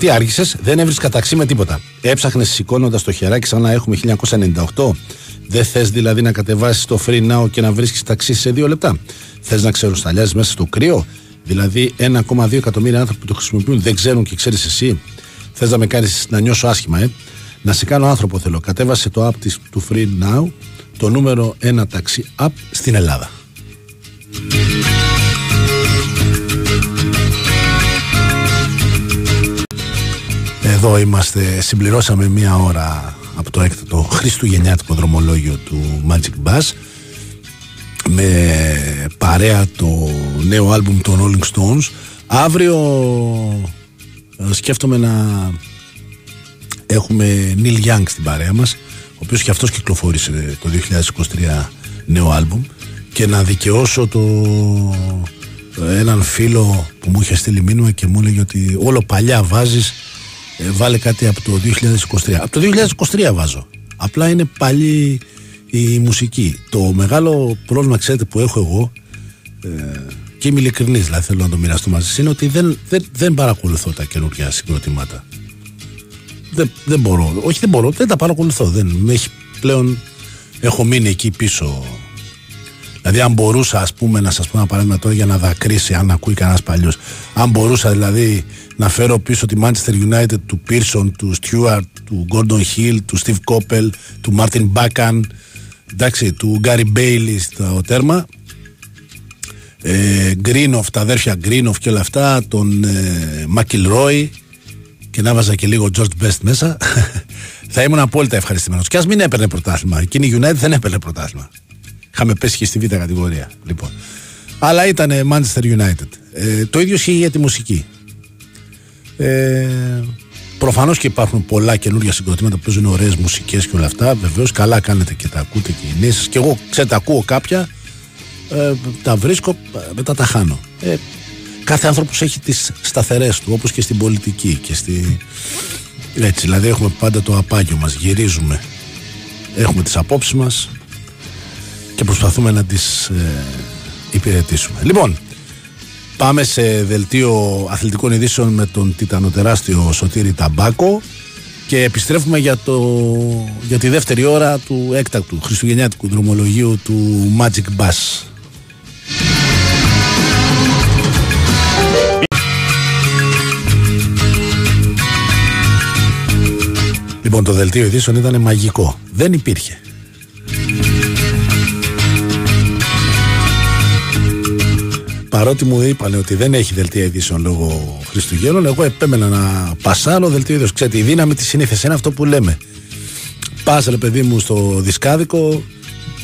Γιατί άργησες, δεν έβρισκα ταξί με τίποτα. Έψαχνες σηκώνοντας το χεράκι σαν να έχουμε 1998. Δεν θες δηλαδή να κατεβάσεις το free now και να βρίσκεις ταξί σε δύο λεπτά. Θες να ξεροσταλιάζεις μέσα στο κρύο; Δηλαδή 1,2 εκατομμύρια άνθρωποι που το χρησιμοποιούν δεν ξέρουν και ξέρεις εσύ. Θες να με κάνεις να νιώσω άσχημα, ε; Να σε κάνω άνθρωπο θέλω. Κατέβασε το app της, του Free Now, το νούμερο 1 ταξί app στην Ελλάδα. Εδώ είμαστε, συμπληρώσαμε μία ώρα από το έκτατο χριστουγεννιάτικο δρομολόγιο του Magic Bus με παρέα το νέο άλμπουμ των Rolling Stones. Αύριο ε, σκέφτομαι να έχουμε Neil Young στην παρέα μας ο οποίος και αυτός κυκλοφόρησε το 2023 νέο άλμπουμ και να δικαιώσω το έναν φίλο που μου είχε στείλει μήνυμα και μου έλεγε ότι όλο παλιά βάζεις ε, βάλε κάτι από το 2023 από το 2023 βάζω απλά είναι παλιή η μουσική το μεγάλο πρόβλημα ξέρετε που έχω εγώ ε, και είμαι ειλικρινής δηλαδή θέλω να το μοιραστώ μαζί σας είναι ότι δεν, δεν, δεν παρακολουθώ τα καινούργια συγκροτήματα δεν, δεν μπορώ. Όχι, δεν μπορώ. Δεν τα παρακολουθώ. Δεν με έχει πλέον. Έχω μείνει εκεί πίσω. Δηλαδή, αν μπορούσα, ας πούμε, να σας πω ένα παράδειγμα τώρα για να δακρύσει, αν ακούει κανένας παλιός. Αν μπορούσα δηλαδή να φέρω πίσω τη Manchester United του Pearson, του Stewart, του Gordon Hill, του Steve Coppell, του Martin Baccan, εντάξει, του Gary Bailey στο τέρμα. Ε, Γκρίνοφ, τα αδέρφια Γκρίνοφ και όλα αυτά, τον ε, Ρόι και να βάζα και λίγο George Best μέσα, θα ήμουν απόλυτα ευχαριστημένος. Και ας μην έπαιρνε πρωτάθλημα. Εκείνη η United δεν έπαιρνε πρωτάθλημα. Είχαμε πέσει και στη β' κατηγορία. Λοιπόν. Αλλά ήταν Manchester United. Ε, το ίδιο ισχύει για τη μουσική. Ε, Προφανώς και υπάρχουν πολλά καινούργια συγκροτήματα που παίζουν ωραίες μουσικές και όλα αυτά. Βεβαίως, καλά κάνετε και τα ακούτε και οι νέες Και εγώ, ξέρετε, ακούω κάποια, ε, τα βρίσκω, μετά τα χάνω. Ε, κάθε άνθρωπος έχει τις σταθερές του όπως και στην πολιτική και στη... έτσι δηλαδή έχουμε πάντα το απάγιο μας γυρίζουμε έχουμε τις απόψεις μας και προσπαθούμε να τις ε, υπηρετήσουμε λοιπόν πάμε σε δελτίο αθλητικών ειδήσεων με τον τιτανοτεράστιο Σωτήρη Ταμπάκο και επιστρέφουμε για, το, για τη δεύτερη ώρα του έκτακτου χριστουγεννιάτικου δρομολογίου του Magic Bus Λοιπόν, το δελτίο ειδήσεων ήταν μαγικό. Δεν υπήρχε. Παρότι μου είπαν ότι δεν έχει δελτίο ειδήσεων λόγω Χριστουγέννων, εγώ επέμενα να πασάρω δελτίο ειδήσεων. Ξέρετε, η δύναμη της συνήθειας είναι αυτό που λέμε. Πας, ρε παιδί μου, στο δισκάδικο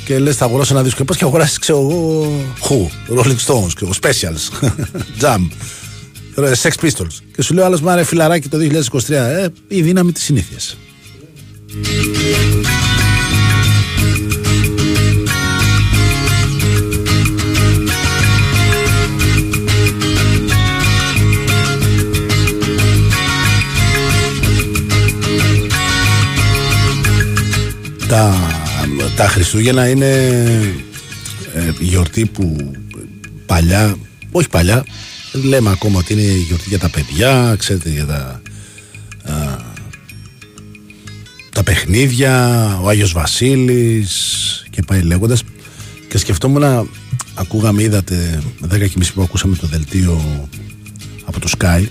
και λες: Θα αγοράσω ένα δίσκο. Πας και αγοράσεις, ξέρω εγώ, Who, Rolling Stones, και Specials, Jam, Sex Pistols. Και σου λέω άλλος, Μάρε φιλαράκι το 2023. Ε, η δύναμη της συνήθειας. Τα, τα Χριστούγεννα είναι ε, γιορτή που παλιά, όχι παλιά, λέμε ακόμα ότι είναι γιορτή για τα παιδιά, ξέρετε για τα τα παιχνίδια, ο Άγιος Βασίλης και πάει λέγοντας. Και σκεφτόμουν ακούγαμε είδατε 10 και μισή που ακούσαμε το δελτίο από το Sky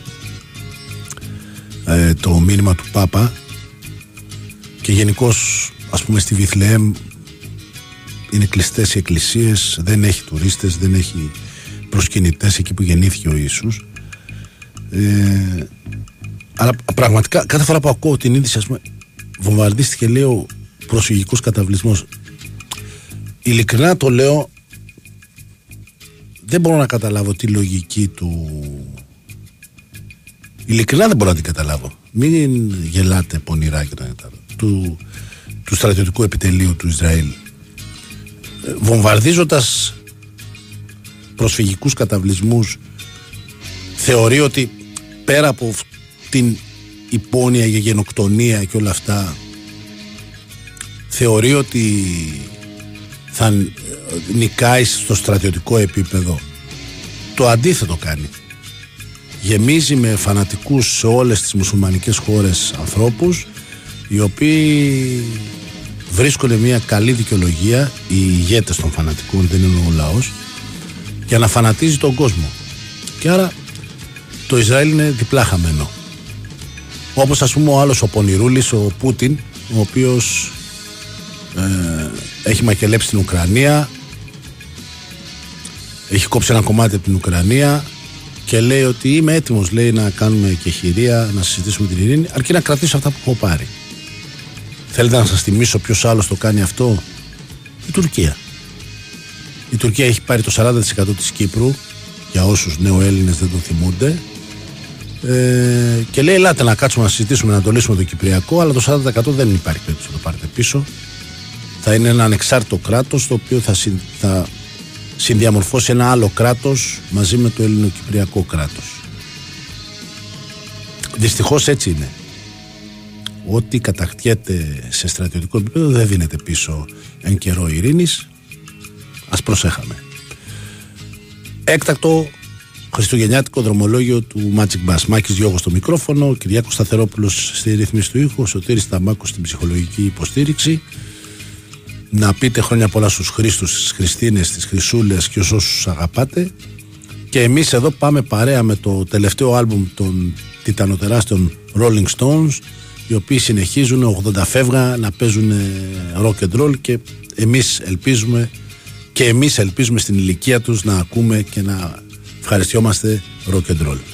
ε, το μήνυμα του Πάπα. Και γενικώς ας πούμε στη Βιθλεέμ είναι κλειστές οι εκκλησίες δεν έχει τουρίστες, δεν έχει προσκυνητές εκεί που γεννήθηκε ο Ιησούς. Ε, αλλά πραγματικά κάθε φορά που ακούω την είδηση ας πούμε βομβαρδίστηκε λέω προσφυγικός καταβλισμός. Ειλικρινά το λέω δεν μπορώ να καταλάβω τη λογική του. Ειλικρινά δεν μπορώ να την καταλάβω. Μην γελάτε πονηρά και το του, του στρατιωτικού επιτελείου του Ισραήλ ε, βομβαρδίζοντας προσφυγικούς καταβλισμούς θεωρεί ότι πέρα από την υπόνοια για γενοκτονία και όλα αυτά θεωρεί ότι θα νικάει στο στρατιωτικό επίπεδο. Το αντίθετο κάνει. Γεμίζει με φανατικούς σε όλες τις μουσουλμανικές χώρες ανθρώπους οι οποίοι βρίσκονται μια καλή δικαιολογία. Οι ηγέτες των φανατικών δεν είναι ο λαός για να φανατίζει τον κόσμο. Και άρα το Ισραήλ είναι διπλά χαμένο. Όπως ας πούμε ο άλλος ο Πονηρούλης ο Πούτιν ο οποίος ε, έχει μακελέψει την Ουκρανία έχει κόψει ένα κομμάτι από την Ουκρανία και λέει ότι είμαι έτοιμος λέει να κάνουμε και χειρία να συζητήσουμε την ειρήνη αρκεί να κρατήσω αυτά που έχω πάρει θέλετε να σας θυμίσω ποιος άλλος το κάνει αυτό; Η Τουρκία. Η Τουρκία έχει πάρει το 40% της Κύπρου για όσους νεοέλληνες δεν το θυμούνται. Ε, και λέει ελάτε να κάτσουμε να συζητήσουμε να το λύσουμε το Κυπριακό αλλά το 40% δεν υπάρχει περίπτωση να το πάρετε πίσω. Θα είναι ένα ανεξάρτητο κράτος το οποίο θα, συν, θα συνδιαμορφώσει ένα άλλο κράτος μαζί με το ελληνοκυπριακό κράτος. Δυστυχώς έτσι είναι ό,τι κατακτιέται σε στρατιωτικό επίπεδο δεν δίνεται πίσω εν καιρό ειρήνης ας προσέχαμε έκτακτο Χριστουγεννιάτικο δρομολόγιο του Magic Bass. Μάκης Διώγο στο μικρόφωνο, Κυριάκος Σταθερόπουλος στη ρύθμιση του ήχου, Σωτήρης Ταμάκο στην ψυχολογική υποστήριξη. Να πείτε χρόνια πολλά στους Χρήστους, στις Χριστίνες, στις Χρυσούλες και όσους αγαπάτε. Και εμείς εδώ πάμε παρέα με το τελευταίο άλμπουμ των τιτανοτεράστιων Rolling Stones, οι οποίοι συνεχίζουν 80 φεύγα να παίζουν rock and roll και εμείς ελπίζουμε και εμείς ελπίζουμε στην ηλικία τους να ακούμε και να Ευχαριστιόμαστε rock and roll.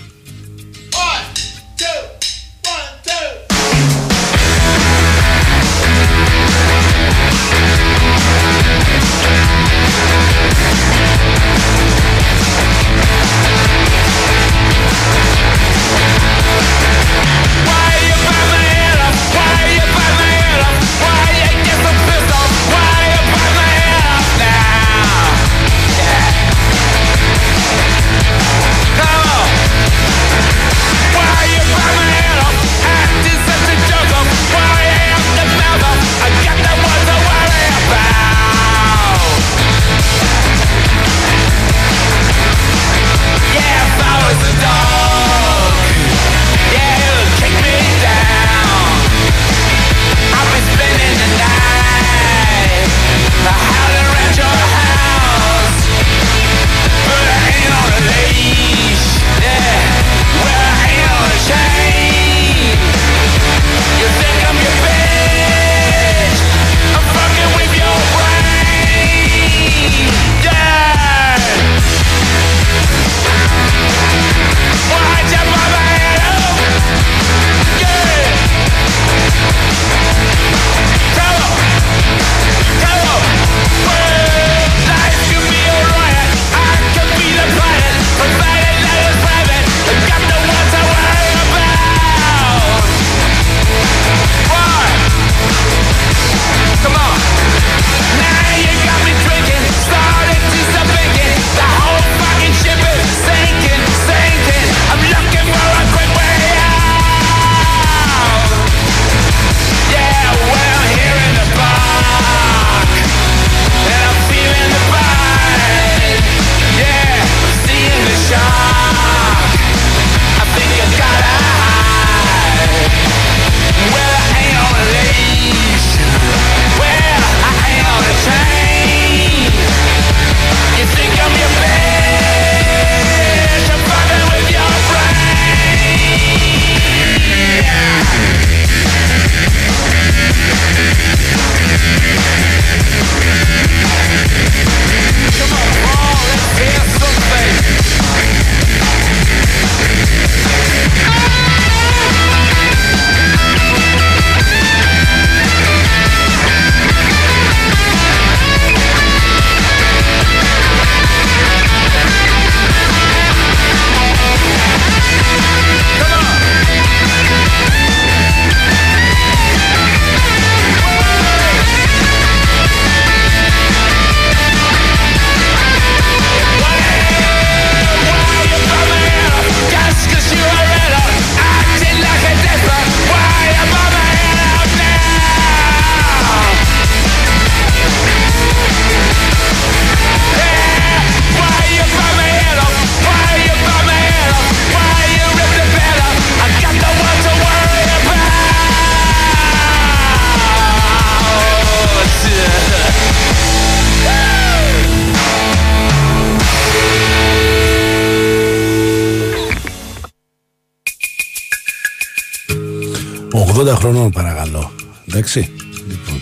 Χρονών παρακαλώ. Εντάξει. Λοιπόν.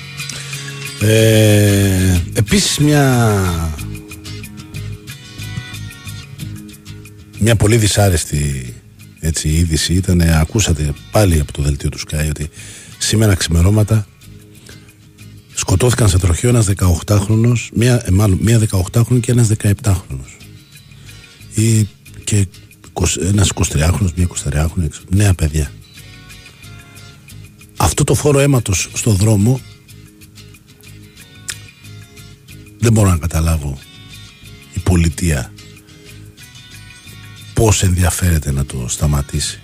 Ε, επίσης μια μια πολύ δυσάρεστη έτσι, είδηση ήταν, ακούσατε πάλι από το δελτίο του Sky ότι σήμερα ξημερώματα σκοτώθηκαν σε τροχείο ένας 18χρονος, μία, ε, μάλλον μία 18χρονη και ένας 17χρονος. Ή και ένας 23χρονος, μία 23χρονη, νέα παιδιά. Αυτό το φόρο αίματος στο δρόμο δεν μπορώ να καταλάβω η πολιτεία πώς ενδιαφέρεται να το σταματήσει.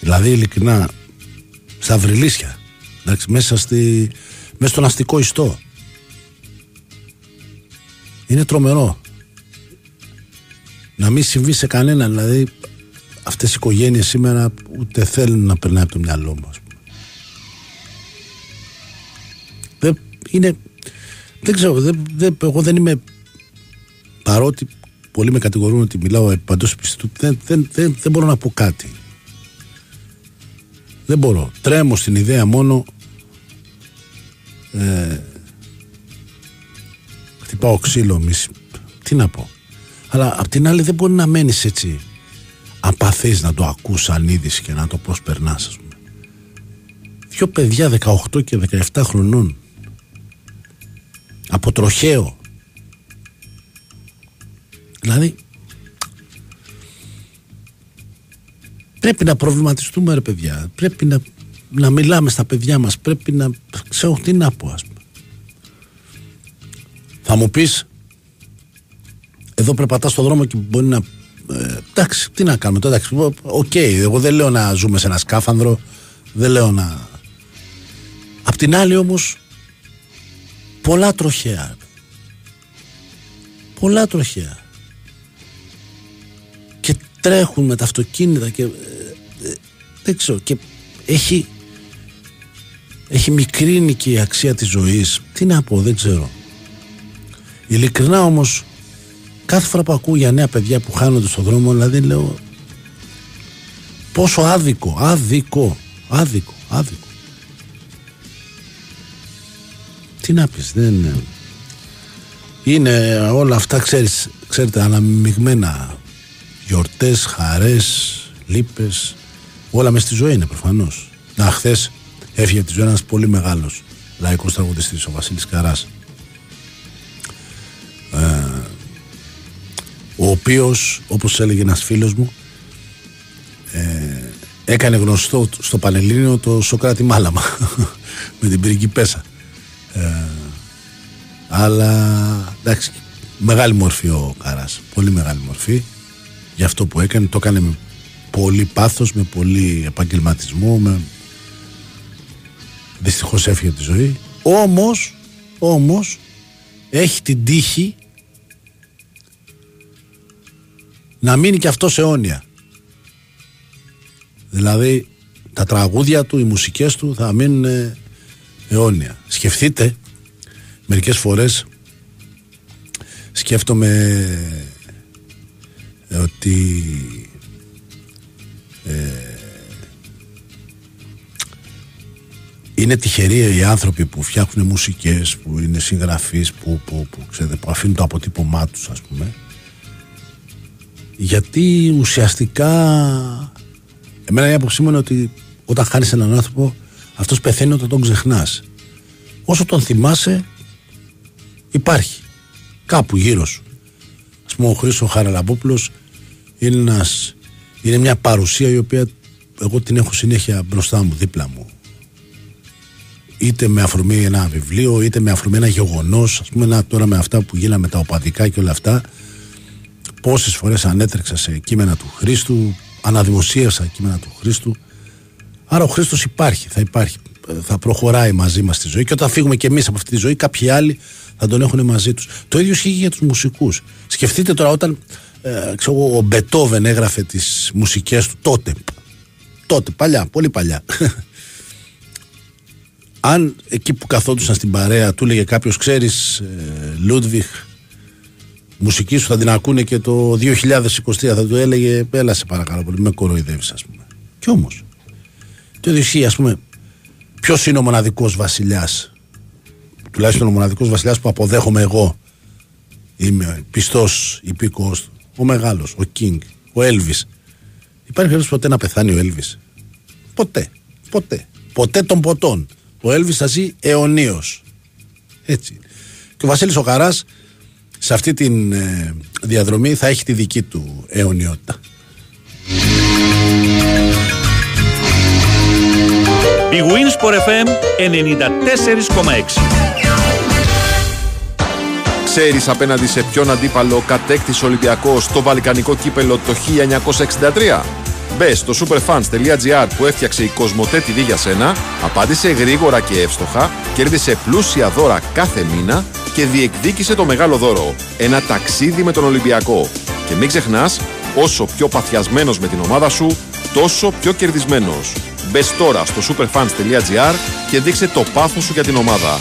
Δηλαδή ειλικρινά στα βρυλίσια εντάξει, μέσα, στη, μέσα στον αστικό ιστό είναι τρομερό να μην συμβεί σε κανένα δηλαδή αυτές οι οικογένειες σήμερα ούτε θέλουν να περνάει από το μυαλό μας δεν είναι δεν ξέρω δεν, δεν, εγώ δεν είμαι παρότι πολλοί με κατηγορούν ότι μιλάω παντός πιστού. Δεν, δεν, δεν, δεν μπορώ να πω κάτι. Δεν μπορώ. Τρέμω στην ιδέα μόνο. Ε, χτυπάω ξύλο. Μισ, τι να πω. Αλλά απ' την άλλη δεν μπορεί να μένεις έτσι απαθής να το ακούς σαν είδηση και να το προσπερνάς ας πούμε. Δυο παιδιά 18 και 17 χρονών από τροχαίο Δηλαδή πρέπει να προβληματιστούμε ρε παιδιά. Πρέπει να, να μιλάμε στα παιδιά μας. Πρέπει να ξέρω τι να πω ας πούμε. Θα μου πεις εδώ περπατάς στο δρόμο και μπορεί να ε, εντάξει, τι να κάνουμε τώρα, εντάξει, οκ, εγώ δεν λέω να ζούμε σε ένα σκάφανδρο, δεν λέω να... Απ' την άλλη όμως, πολλά τροχαία. Πολλά τροχαία τρέχουν με τα αυτοκίνητα και ε, ε, δεν ξέρω και έχει έχει μικρύνει και η αξία της ζωής. Τι να πω δεν ξέρω. Ειλικρινά όμως κάθε φορά που ακούω για νέα παιδιά που χάνονται στον δρόμο δηλαδή λέω πόσο άδικο άδικο άδικο άδικο τι να πεις δεν είναι είναι όλα αυτά ξέρεις, ξέρετε αναμειγμένα γιορτές, χαρές, λύπες, όλα μες στη ζωή είναι προφανώς. Να, χθες έφυγε από τη ζωή ένας πολύ μεγάλος λαϊκός τραγουδιστής, ο Βασίλης Καράς. Οποίος, όπως έλεγε ένας φίλος μου, ε, έκανε γνωστό στο Πανελλήνιο το Σοκράτη Μάλαμα με την πριγκιπέσα. Ε, αλλά εντάξει, μεγάλη μορφή ο Καράς, πολύ μεγάλη μορφή για αυτό που έκανε. Το έκανε με πολύ πάθος, με πολύ επαγγελματισμό. Με... Δυστυχώς έφυγε από τη ζωή. Όμως, όμως, έχει την τύχη να μείνει και αυτό αιώνια. Δηλαδή, τα τραγούδια του, οι μουσικές του θα μείνουν αιώνια. Σκεφτείτε, μερικές φορές σκέφτομαι ότι ε, είναι τυχεροί οι άνθρωποι που φτιάχνουν μουσικές, που είναι συγγραφείς, που, που, που, ξέρετε, που αφήνουν το αποτύπωμά τους ας πούμε γιατί ουσιαστικά εμένα η άποψή μου είναι ότι όταν χάνεις έναν άνθρωπο αυτός πεθαίνει όταν τον ξεχνάς όσο τον θυμάσαι υπάρχει κάπου γύρω σου ας πούμε ο Χρήστος Χαραλαμπόπουλος είναι, ένας, είναι μια παρουσία η οποία εγώ την έχω συνέχεια μπροστά μου, δίπλα μου. Είτε με αφορμή ένα βιβλίο, είτε με αφορμή ένα γεγονός. Α πούμε, τώρα με αυτά που γίναμε τα οπαδικά και όλα αυτά. Πόσες φορές ανέτρεξα σε κείμενα του Χρήστου, αναδημοσίευσα κείμενα του Χρήστου. Άρα ο Χρήστος υπάρχει, θα υπάρχει. Θα προχωράει μαζί μας στη ζωή και όταν φύγουμε και εμείς από αυτή τη ζωή, κάποιοι άλλοι θα τον έχουν μαζί τους. Το ίδιο ισχύει για τους μουσικούς. Σκεφτείτε τώρα όταν ε, ξέρω, ο Μπετόβεν έγραφε τις μουσικές του τότε τότε παλιά, πολύ παλιά αν εκεί που καθόντουσαν στην παρέα του έλεγε κάποιος ξέρεις ε, Λούντβιχ μουσική σου θα την ακούνε και το 2023 θα του έλεγε έλα σε παρακαλώ πολύ με κοροϊδεύεις ας πούμε κι όμως Και ισχύει, ας πούμε, ποιος είναι ο μοναδικός βασιλιάς. Τουλάχιστον ο μοναδικός βασιλιάς που αποδέχομαι εγώ. Είμαι πιστός υπήκοος. Ο μεγάλος, ο King, ο Έλβης. Υπάρχει περίπτωση ποτέ να πεθάνει ο Έλβης; Ποτέ. Ποτέ. Ποτέ των ποτών. Ο Έλβης θα ζει αιωνίως. Έτσι. Και ο Βασίλης ο Χαράς σε αυτή τη ε, διαδρομή θα έχει τη δική του αιωνιότητα. Η Winsport FM 94,6 Ξέρεις απέναντι σε ποιον αντίπαλο κατέκτησε ο Ολυμπιακός το Βαλκανικό κύπελο το 1963. Μπε στο superfans.gr που έφτιαξε η Κοσμοτέ TV για σένα, απάντησε γρήγορα και εύστοχα, κέρδισε πλούσια δώρα κάθε μήνα και διεκδίκησε το μεγάλο δώρο. Ένα ταξίδι με τον Ολυμπιακό. Και μην ξεχνάς, όσο πιο παθιασμένος με την ομάδα σου, τόσο πιο κερδισμένος. Μπες τώρα στο superfans.gr και δείξε το πάθος σου για την ομάδα.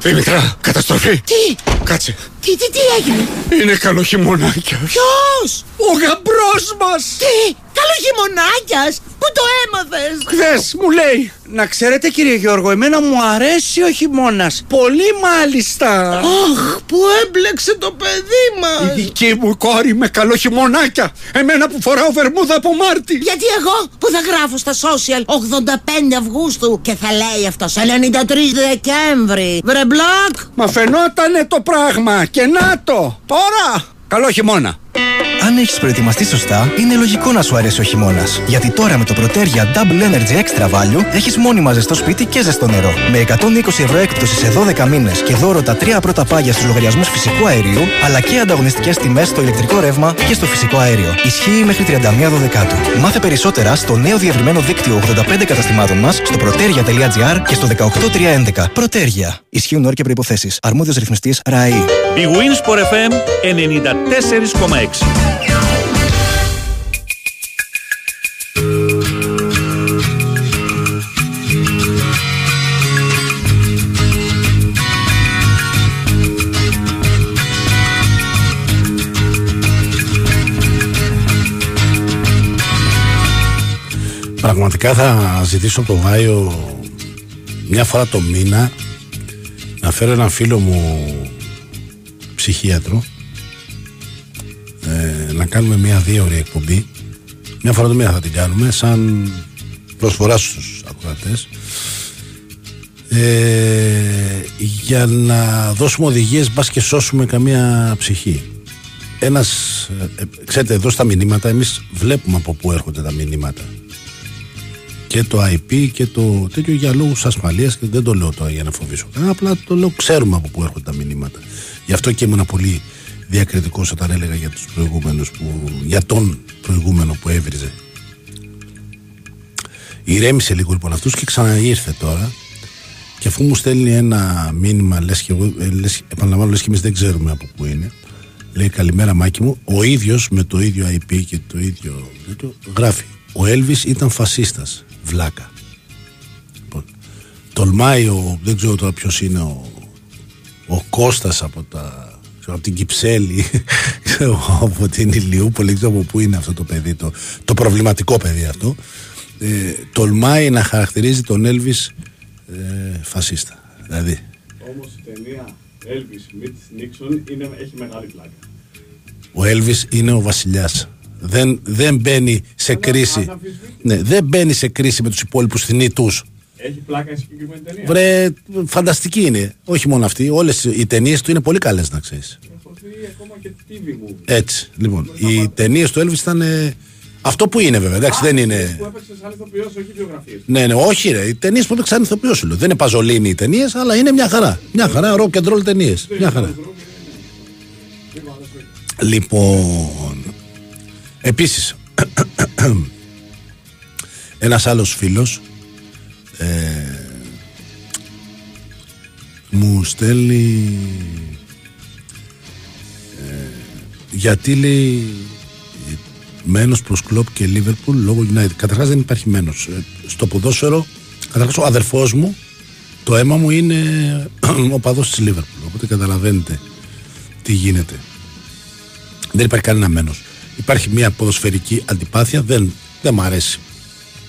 Δημητρά, καταστροφή. Τι, Κάτσε. Τι, τι, τι έγινε; Είναι καλό χειμωνάκια. Ποιος, Ο γαμπρός μας. τι, καλό χειμωνάκιας, πού το έμαθες; Χθες μου λέει. Να ξέρετε κύριε Γιώργο, εμένα μου αρέσει ο χειμώνας. Πολύ μάλιστα. Αχ, που έμπλεξε το παιδί μας. Η δική μου κόρη με καλό χειμωνάκια. Εμένα που φοράω βερμούδα από Μάρτι. Γιατί εγώ που θα γράφω στα social 85 Αυγούστου και θα λέει αυτός 93 Δεκέμβρη. Βρε μπλοκ. Μα φαινότανε το πράγμα και να το. Τώρα. Καλό χειμώνα. Αν έχεις προετοιμαστεί σωστά, είναι λογικό να σου αρέσει ο χειμώνας. Γιατί τώρα με το Protergia Double Energy Extra Value έχεις μόνιμα ζεστό σπίτι και ζεστό νερό. Με 120 ευρώ έκπτωση σε 12 μήνες και δώρο τα τρία πρώτα πάγια στους λογαριασμούς φυσικού αερίου, αλλά και ανταγωνιστικές τιμές στο ηλεκτρικό ρεύμα και στο φυσικό αέριο. Ισχύει μέχρι 31 Δεκάτου. Μάθε περισσότερα στο νέο διευρυμένο δίκτυο 85 καταστημάτων μας στο protergia.gr και στο 18311. Protergia. Ισχύουν όρια και προποθέσει. Αρμόδιος ρυθμιστής ΡΑΗ. Η Winsport FM 94,6 Πραγματικά θα ζητήσω από το Βάιο μια φορά το μήνα να φέρω έναν φίλο μου ψυχίατρο ε, να κάνουμε μια δύο ώρη εκπομπή μια φορά το μήνα θα την κάνουμε σαν προσφορά στους ακροατές ε, για να δώσουμε οδηγίες μπας και σώσουμε καμία ψυχή ένας, ε, ε, ξέρετε εδώ στα μηνύματα εμείς βλέπουμε από πού έρχονται τα μηνύματα και το IP και το τέτοιο για λόγους ασφαλείας και δεν το λέω τώρα για να φοβήσω κανένα. Απλά το λέω, ξέρουμε από πού έρχονται τα μηνύματα. Γι' αυτό και ήμουν πολύ διακριτικός όταν έλεγα για τους προηγούμενους, για τον προηγούμενο που έβριζε. Ηρέμησε λίγο λοιπόν αυτούς και ξαναήρθε τώρα. Και αφού μου στέλνει ένα μήνυμα, λες και εγώ, ε, λες, επαναλαμβάνω, λες και εμείς δεν ξέρουμε από πού είναι. Λέει καλημέρα Μάκη μου. Ο ίδιος με το ίδιο IP και το ίδιο. τέτοιο, γράφει. Ο Έλβης ήταν φασίστας βλάκα. Λοιπόν, τολμάει ο, δεν ξέρω τώρα ποιος είναι ο, ο Κώστας από τα ξέρω, από την Κυψέλη ξέρω, από την Ηλιούπολη δεν ξέρω από πού είναι αυτό το παιδί το, το προβληματικό παιδί αυτό. Ε, τολμάει να χαρακτηρίζει τον Έλβης ε, φασίστα. Δηλαδή. Όμως η ταινία Elvis meets Nixon είναι, έχει μεγάλη πλάκα. ο Έλβης είναι ο βασιλιάς. Δεν, δεν μπαίνει σε κρίση. ναι, δεν μπαίνει σε κρίση με τους υπόλοιπους θνήτους Έχει πλάκα η συγκεκριμένη ταινία. Βρε, φανταστική είναι. Όχι μόνο αυτή. Όλες οι ταινίες του είναι πολύ καλές, να ξέρεις. Έχω δει ακόμα και TV μου. Έτσι. Λοιπόν, οι ταινίες του Elvis ήταν. ε, αυτό που είναι βέβαια. Εντάξει, δεν είναι. Που έπαιξες σαν ηθοποιός, όχι βιογραφίες. Ναι, ναι, όχι, ρε. Οι ταινίες που έπαιξαν ηθοποιός σου λέω. Δεν είναι παζολίνοι οι ταινίες, αλλά είναι μια χαρά. Μια χαρά, rock and roll ταινίες. Μια χαρά. Λοιπόν. Επίσης, ένας άλλος φίλος ε, μου στέλνει ε, γιατί λέει μένος προς Κλόπ και Λίβερπουλ λόγω United. Καταρχάς δεν υπάρχει μένος. Ε, στο ποδόσφαιρο, καταρχάς ο αδερφός μου, το αίμα μου είναι ο παδός της Λίβερπουλ. Οπότε καταλαβαίνετε τι γίνεται. Δεν υπάρχει κανένα μένος. Υπάρχει μια ποδοσφαιρική αντιπάθεια, δεν, δεν μ' αρέσει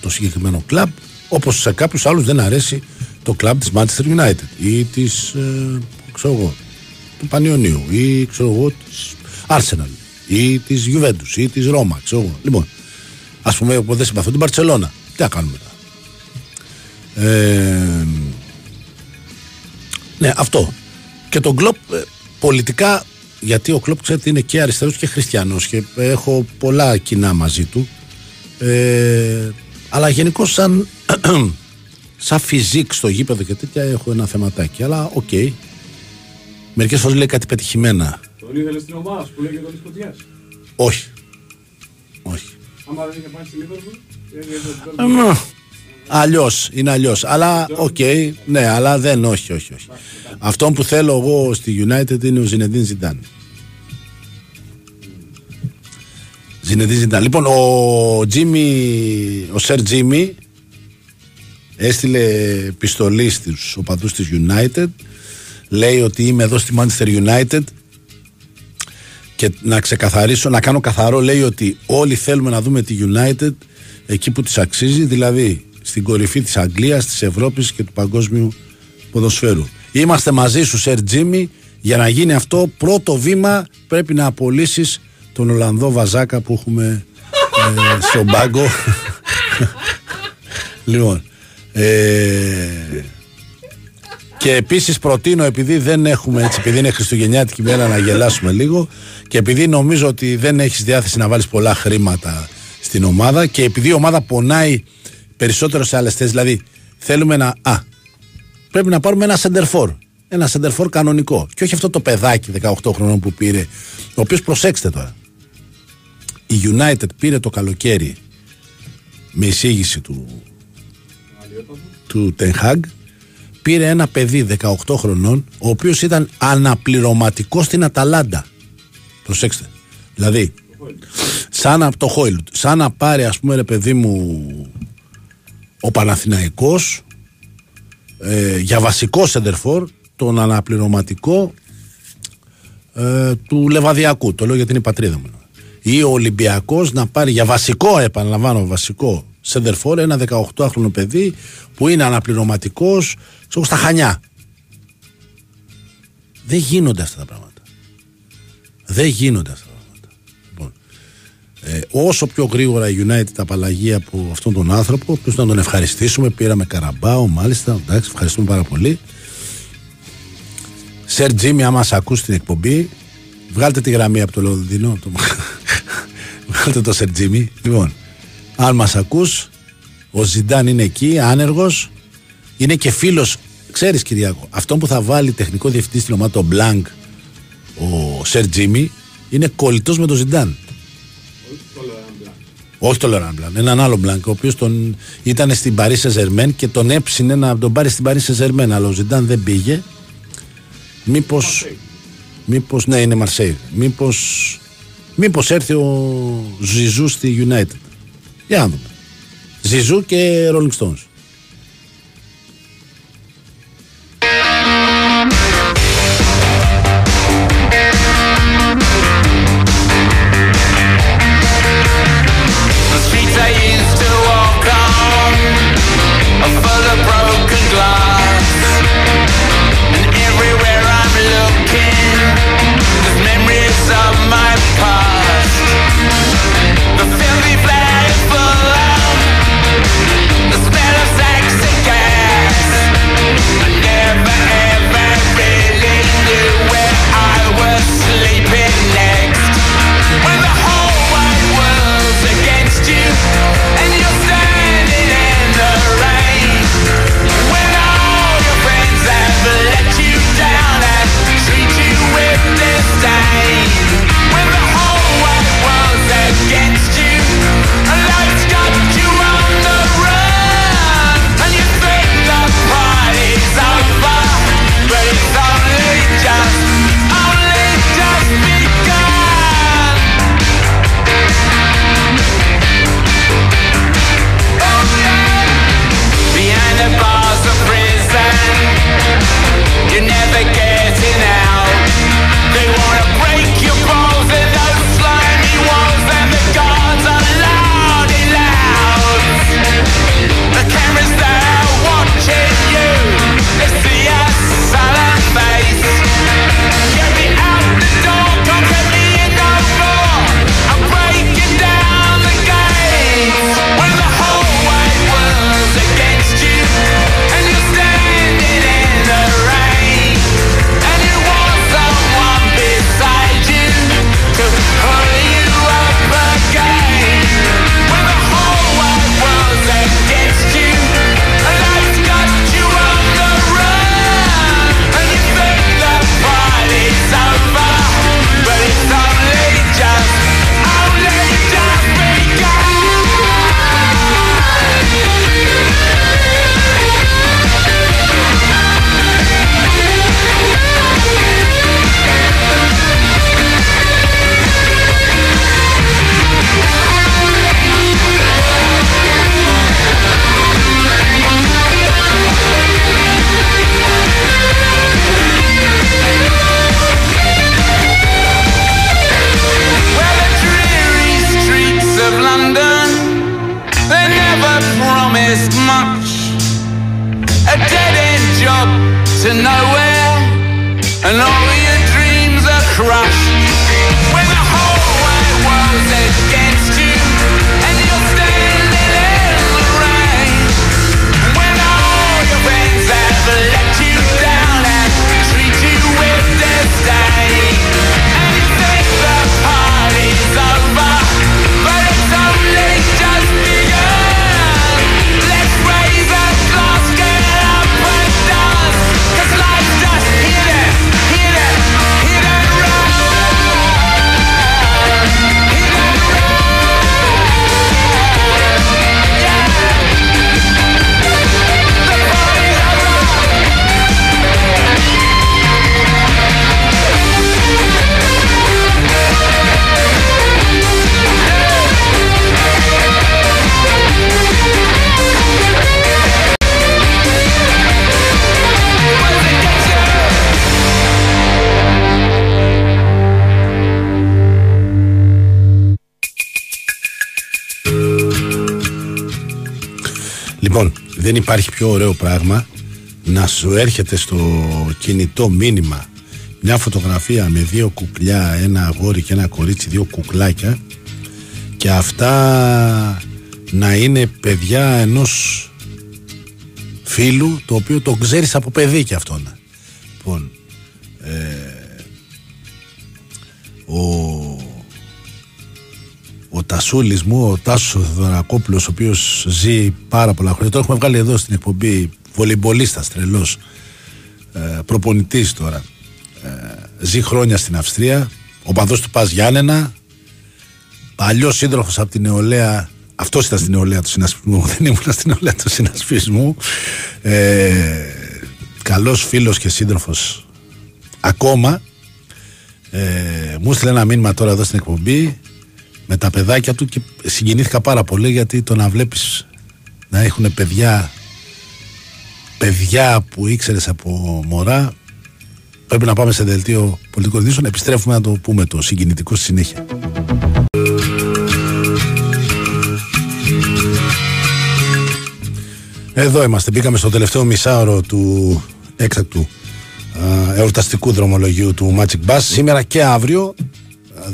το συγκεκριμένο κλαμπ, όπως σε κάποιους άλλους δεν αρέσει το κλαμπ της Manchester United ή της. Ε, ξέρω εγώ, του Πανιωνίου ή ξέρω εγώ της Arsenal ή της Juventus ή της Ρώμα. Ξέρω εγώ. Λοιπόν, ας πούμε, εγώ δεν συμπαθώ την Παρσελώνα. Τι θα κάνουμε τώρα. Ε, ναι, αυτό. Και τον Κλοπ ε, πολιτικά, γιατί ο Κλοπ ξέρετε είναι και αριστερός και χριστιανός και έχω πολλά κοινά μαζί του. Ε, αλλά γενικώς σαν, σαν physique στο γήπεδο και τέτοια έχω ένα θεματάκι. Αλλά OK. Okay. Μερικές φορές λέει κάτι πετυχημένα. Τον ήθελες στην ομάδα σου που λέγεται τον Σκοτιάς. Όχι. Όχι. Άμα δεν είχε πάει στη Λίβερπουλ. Αλλιώς, είναι αλλιώς. Αλλά, οκ, ναι, αλλά δεν, όχι, όχι, όχι. Αυτό που θέλω εγώ στη United είναι ο Ζινεδίν Ζιντάν. Ζινεδίν Ζιντάν. Λοιπόν, ο Τζίμι, ο Σερ Τζίμι έστειλε επιστολή στους οπαδούς της United λέει ότι είμαι εδώ στη Manchester United και να ξεκαθαρίσω, να κάνω καθαρό λέει ότι όλοι θέλουμε να δούμε τη United εκεί που της αξίζει δηλαδή στην κορυφή της Αγγλίας, της Ευρώπης και του παγκόσμιου ποδοσφαίρου. Είμαστε μαζί σου Σερ Τζίμι για να γίνει αυτό πρώτο βήμα πρέπει να απολύσεις τον Ολλανδό Βαζάκα που έχουμε ε, στον πάγκο. λοιπόν, ε, και επίσης προτείνω, επειδή δεν έχουμε έτσι, επειδή είναι Χριστουγεννιάτικη μέρα να γελάσουμε λίγο και επειδή νομίζω ότι δεν έχεις διάθεση να βάλεις πολλά χρήματα στην ομάδα και επειδή η ομάδα πονάει περισσότερο σε άλλες θέσεις, δηλαδή θέλουμε να. Α, πρέπει να πάρουμε ένα σεντερφόρ. Ένα σεντερφόρ κανονικό. Και όχι αυτό το παιδάκι 18 χρονών που πήρε. Ο οποίος προσέξτε τώρα. Η United πήρε το καλοκαίρι με εισήγηση του, του Ten πήρε ένα παιδί 18 χρονών ο οποίος ήταν αναπληρωματικός στην Αταλάντα. Προσέξτε. Δηλαδή σαν από το Χόιλουτ σαν να πάρει ας πούμε ρε παιδί μου ο Παναθηναϊκός ε, για βασικό σεντερφόρ τον αναπληρωματικό ε, του Λεβαδιακού. Το λέω γιατί είναι η πατρίδα μου ή ο Ολυμπιακός να πάρει για βασικό επαναλαμβάνω βασικό σεντερφόρ ένα 18χρονο παιδί που είναι αναπληρωματικός στα Χανιά. Δεν γίνονται αυτά τα πράγματα. Δεν γίνονται αυτά τα πράγματα. Λοιπόν, ε, όσο πιο γρήγορα η United απαλλαγή από αυτόν τον άνθρωπο, που να τον ευχαριστήσουμε, πήραμε καραμπάο, μάλιστα. Εντάξει, ευχαριστούμε πάρα πολύ. Σερ Τζίμι, άμα σας ακούσει την εκπομπή, βγάλτε τη γραμμή από το Λονδίνο. Το... βγάλτε το Σερ Τζίμι. Λοιπόν, αν μας ακούς, ο Ζιντάν είναι εκεί, άνεργος, είναι και φίλος, ξέρεις Κυριάκο, αυτό που θα βάλει τεχνικό διευθυντή στην ομάδα, το Μπλάνκ, ο Σερ Τζίμι, είναι κολλητός με τον Ζιντάν. Όχι το Λοράν Μπλάνκ, έναν άλλο Μπλάνκ, ο οποίος ήταν στην Παρί Σεν Ζερμέν και τον έψηνε να τον πάρει στην Παρί Σεν Ζερμέν, αλλά ο Ζιντάν δεν πήγε. Μήπω. Μήπω, ναι, είναι Μαρσέη. Μήπω. Μήπως έρθει ο Ζιζού στη United. Για να δούμε. Ζιζού και Rolling Stones. Δεν υπάρχει πιο ωραίο πράγμα να σου έρχεται στο κινητό μήνυμα μια φωτογραφία με δύο κουκλιά, ένα αγόρι και ένα κορίτσι, δύο κουκλάκια και αυτά να είναι παιδιά ενός φίλου το οποίο το ξέρεις από παιδί και αυτόν. Ο Τασούλης μου, ο Τάσος Δωρακόπουλος ο οποίος ζει πάρα πολλά χρόνια. Το έχουμε βγάλει εδώ στην εκπομπή βολυμπολίστας τρελός ε, προπονητής τώρα. Ε, ζει χρόνια στην Αυστρία. Ο παδός του Πας Γιάννενα. Παλιός σύντροφος από την νεολαία. Αυτός ήταν στην νεολαία του συνασπισμού. Δεν ήμουν στην νεολαία του συνασπισμού. Ε, καλός φίλος και σύντροφος ακόμα. Ε, μου έστειλε ένα μήνυμα τώρα εδώ στην εκπομπή με τα παιδάκια του και συγκινήθηκα πάρα πολύ γιατί το να βλέπεις να έχουν παιδιά παιδιά που ήξερες από μωρά πρέπει να πάμε σε δελτίο πολιτικών ειδήσεων επιστρέφουμε να το πούμε το συγκινητικό στη συνέχεια. Εδώ είμαστε, μπήκαμε στο τελευταίο μισάωρο του έκτακτου α, εορταστικού δρομολογίου του Magic Bus. Σήμερα και αύριο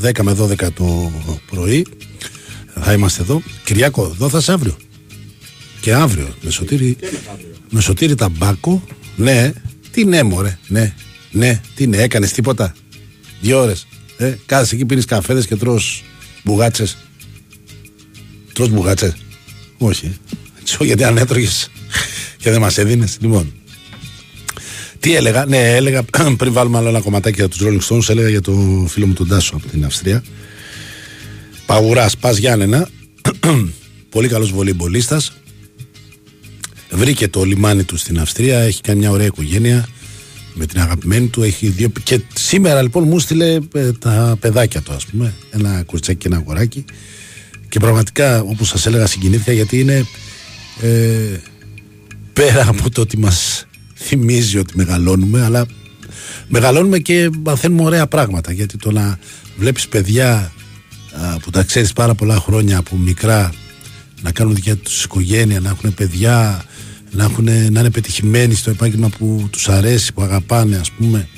10 με 12 το πρωί θα είμαστε εδώ. Κυριάκο, εδώ θα είσαι αύριο. Και αύριο. Με σωτήρι, με σωτήρι ταμπάκο. Ναι, τι ναι, μωρέ. Ναι, ναι, τι ναι, έκανες τίποτα. Δύο ώρες. Ε, κάθεσαι εκεί, πίνεις καφέδες και τρώ μπουγάτσες. Τρώ μπουγάτσες. Όχι. Έτσι, γιατί αν έτρωγε και δεν μας έδινες. Λοιπόν, τι έλεγα, ναι, έλεγα πριν βάλουμε άλλο ένα κομματάκι για τους Rolling Stones, έλεγα για το φίλο μου τον Τάσο από την Αυστρία. Παγουράς, Πας Γιάννενα, πολύ καλός βολυμπολίστα. Βρήκε το λιμάνι του στην Αυστρία, έχει κάνει μια ωραία οικογένεια με την αγαπημένη του. Έχει δύο... Και σήμερα λοιπόν μου στείλε ε, τα παιδάκια του, ας πούμε. Ένα κουριτσάκι και ένα αγοράκι. Και πραγματικά, όπως σας έλεγα, συγκινήθηκα γιατί είναι ε, πέρα από το ότι μας θυμίζει ότι μεγαλώνουμε, αλλά μεγαλώνουμε και μαθαίνουμε ωραία πράγματα. Γιατί το να βλέπεις παιδιά α, που τα ξέρεις πάρα πολλά χρόνια από μικρά να κάνουν δικιά τους οικογένεια, να έχουν παιδιά, να, έχουν, να είναι πετυχημένοι στο επάγγελμα που τους αρέσει, που αγαπάνε ας πούμε.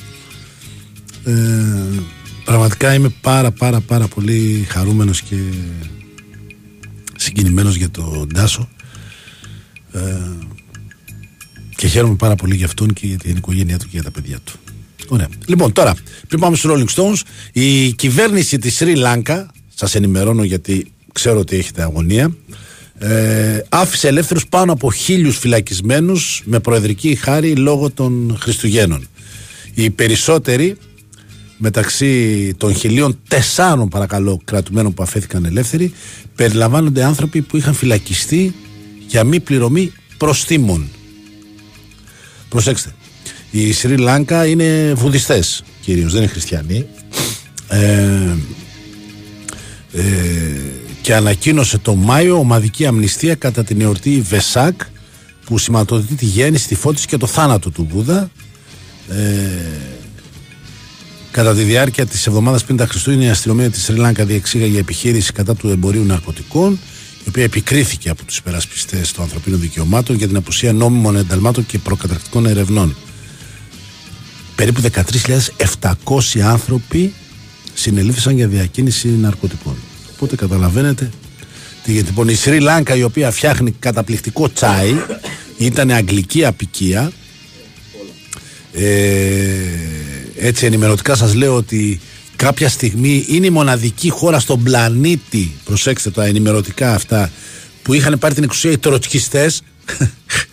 Ε, πραγματικά είμαι πάρα πάρα πάρα πολύ χαρούμενος και συγκινημένος για τον Τάσο ε, και χαίρομαι πάρα πολύ για αυτόν και για την οικογένειά του και για τα παιδιά του. Ωραία. Λοιπόν, τώρα, πριν πάμε στους Rolling Stones, η κυβέρνηση της Σρι Λάνκα, σας ενημερώνω γιατί ξέρω ότι έχετε αγωνία, ε, άφησε ελεύθερους πάνω από χίλιους φυλακισμένους με προεδρική χάρη λόγω των Χριστουγέννων. Οι περισσότεροι μεταξύ των χιλίων τεσσάρων παρακαλώ κρατουμένων που αφέθηκαν ελεύθεροι περιλαμβάνονται άνθρωποι που είχαν φυλακιστεί για μη πληρωμή προστήμων. Προσέξτε. Η Σρι Λάνκα είναι βουδιστές κυρίως, δεν είναι χριστιανοί. Ε, ε, και ανακοίνωσε το Μάιο ομαδική αμνηστία κατά την εορτή Βεσάκ που σηματοδοτεί τη γέννηση, τη φώτιση και το θάνατο του Βούδα. Ε, κατά τη διάρκεια της εβδομάδας πριν τα Χριστούγεννα η αστυνομία της Σρι Λάνκα διεξήγαγε επιχείρηση κατά του εμπορίου ναρκωτικών η οποία επικρίθηκε από τους υπερασπιστές των ανθρωπίνων δικαιωμάτων για την απουσία νόμιμων ενταλμάτων και προκαταρκτικών ερευνών. περίπου 13.700 άνθρωποι συνελήφθησαν για διακίνηση ναρκωτικών. Οπότε καταλαβαίνετε τι γίνεται. Λοιπόν, η Σρι Λάνκα η οποία φτιάχνει καταπληκτικό τσάι ήταν αγγλική απικία. Ε, έτσι ενημερωτικά σας λέω ότι κάποια στιγμή είναι η μοναδική χώρα στον πλανήτη προσέξτε τα ενημερωτικά αυτά που είχαν πάρει την εξουσία οι τροτσκιστές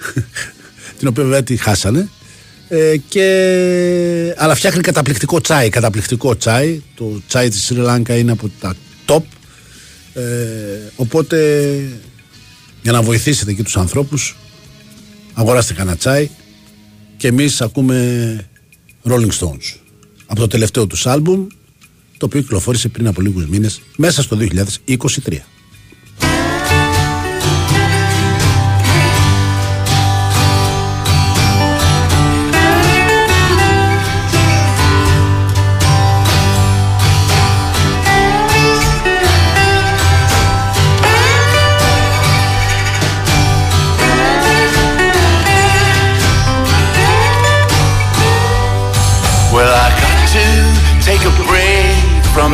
την οποία βέβαια τη χάσανε ε, και... αλλά φτιάχνει καταπληκτικό τσάι καταπληκτικό τσάι. Το τσάι της Σρι Λάνκα είναι από τα top. Ε, οπότε για να βοηθήσετε και τους ανθρώπους αγοράστε κανένα τσάι και εμείς ακούμε Rolling Stones. Από το τελευταίο τους άλμπουμ το οποίο κυκλοφόρησε πριν από λίγους μήνες μέσα στο 2023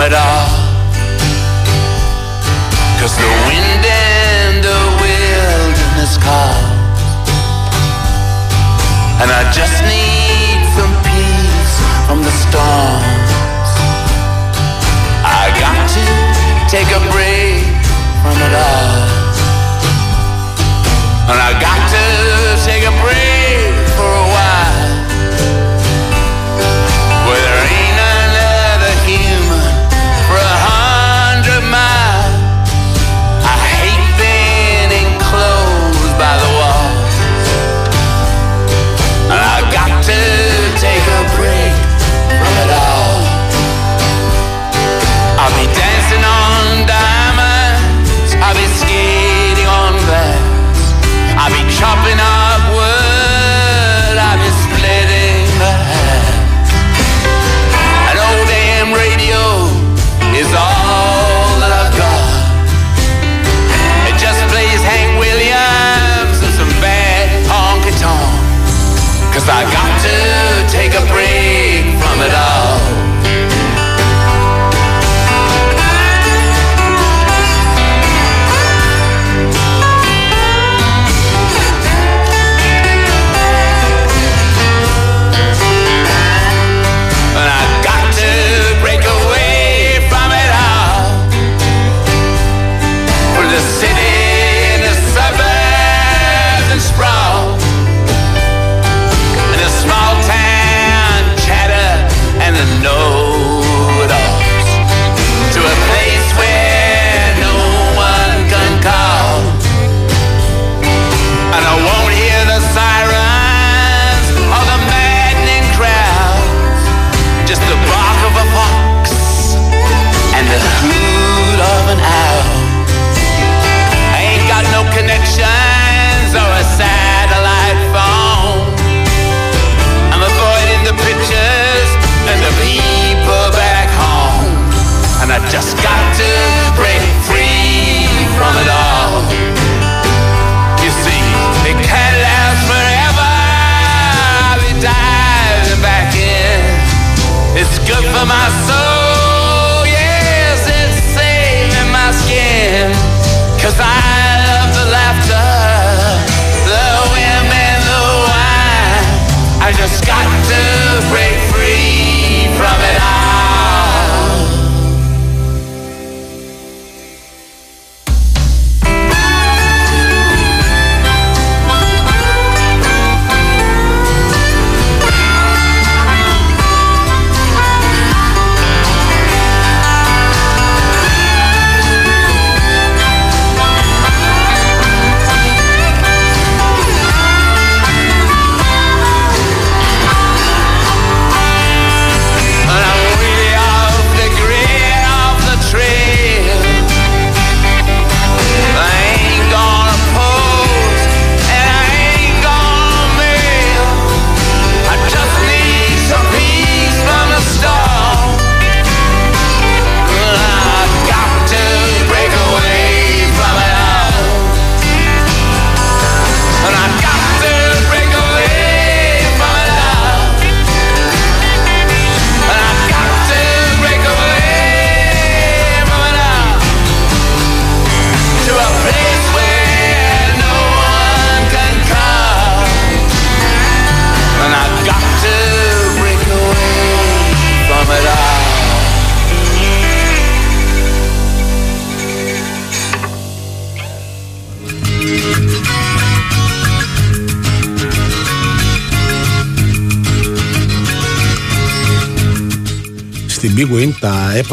it all. Cause the wind and the wilderness call. And I just need some peace from the storms. I got to take a break from it all. And I got to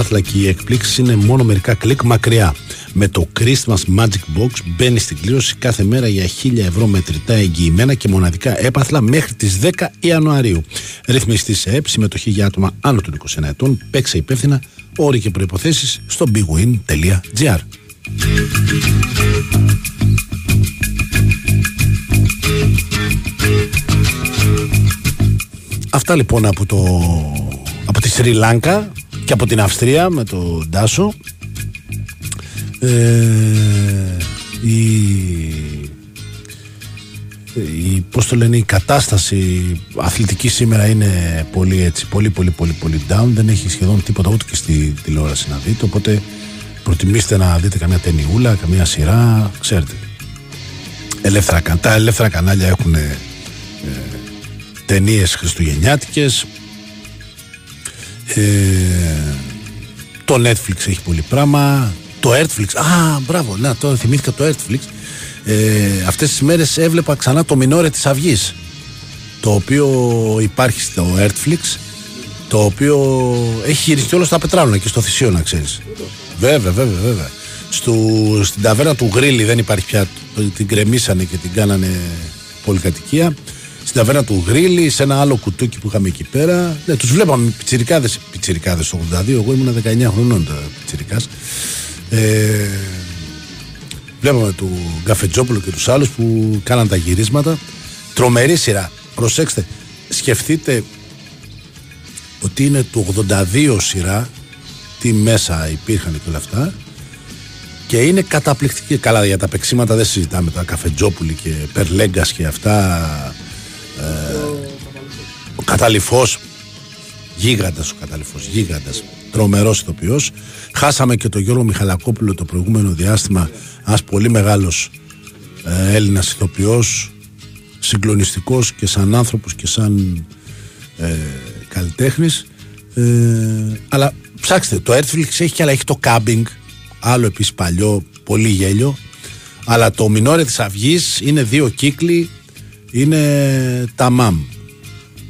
έπαθλα και οι εκπλήξεις είναι μόνο μερικά κλικ μακριά. Με το Christmas Magic Box μπαίνει στην κλήρωση κάθε μέρα για 1000 ευρώ μετρητά εγγυημένα και μοναδικά έπαθλα μέχρι τις 10 Ιανουαρίου. Ρυθμιστής σε ΕΠ, συμμετοχή για άτομα άνω των 21 ετών, παίξε υπεύθυνα, όροι και προϋποθέσεις στο bigwin.gr. Αυτά λοιπόν από, το, από τη Σρι Λάνκα και από την Αυστρία με το Ντάσο. Ε, η, η, πώς το λένε, η κατάσταση αθλητική σήμερα είναι πολύ έτσι, πολύ πολύ πολύ πολύ down, δεν έχει σχεδόν τίποτα ούτε και στη τηλεόραση να δείτε, οπότε προτιμήστε να δείτε καμιά ταινιούλα, καμιά σειρά, ξέρετε. Ελεύθερα, τα ελεύθερα κανάλια έχουν ε, ταινίες χριστουγεννιάτικες ε, το Netflix έχει πολύ πράγμα. Το Netflix, α μπράβο να τώρα θυμήθηκα το Netflix ε, αυτές τις μέρες έβλεπα ξανά το Μινόρε της Αυγής το οποίο υπάρχει στο Netflix το οποίο έχει γυριστεί όλο στα Πετράλωνα και στο Θησίο να ξέρεις. Βέβαια βέβαια βέβαια. Στο, στην ταβέρνα του Γρίλι δεν υπάρχει πια την κρεμίσανε και την κάνανε πολυκατοικία στην ταβέρνα του Γρίλι, σε ένα άλλο κουτούκι που είχαμε εκεί πέρα. Ναι, τους βλέπαμε πιτσιρικάδες. Πιτσιρικάδες το 82, εγώ ήμουν 19 χρονών τα πιτσιρικάς. Ε, βλέπαμε του Γκαφετζόπουλο και τους άλλους που κάναν τα γυρίσματα. Τρομερή σειρά. Προσέξτε, σκεφτείτε ότι είναι του 82 σειρά, τι μέσα υπήρχαν και όλα αυτά. Και είναι καταπληκτική. Καλά, για τα παίξήματα δεν συζητάμε. Τα Καφετζόπουλοι και Περλέγκας και αυτά ε, ο Καταληφός γίγαντας ο Καταληφός γίγαντας τρομερός ηθοποιός. Χάσαμε και τον Γιώργο Μιχαλακόπουλο το προηγούμενο διάστημα ένας πολύ μεγάλος ε, Έλληνας ηθοποιός συγκλονιστικός και σαν άνθρωπος και σαν ε, καλλιτέχνης. Ε, αλλά ψάξτε το Netflix έχει και αλλά έχει το Cabbing άλλο επίσης παλιό πολύ γέλιο. Αλλά το Μινόρε της Αυγής είναι δύο κύκλοι είναι τα μαμ.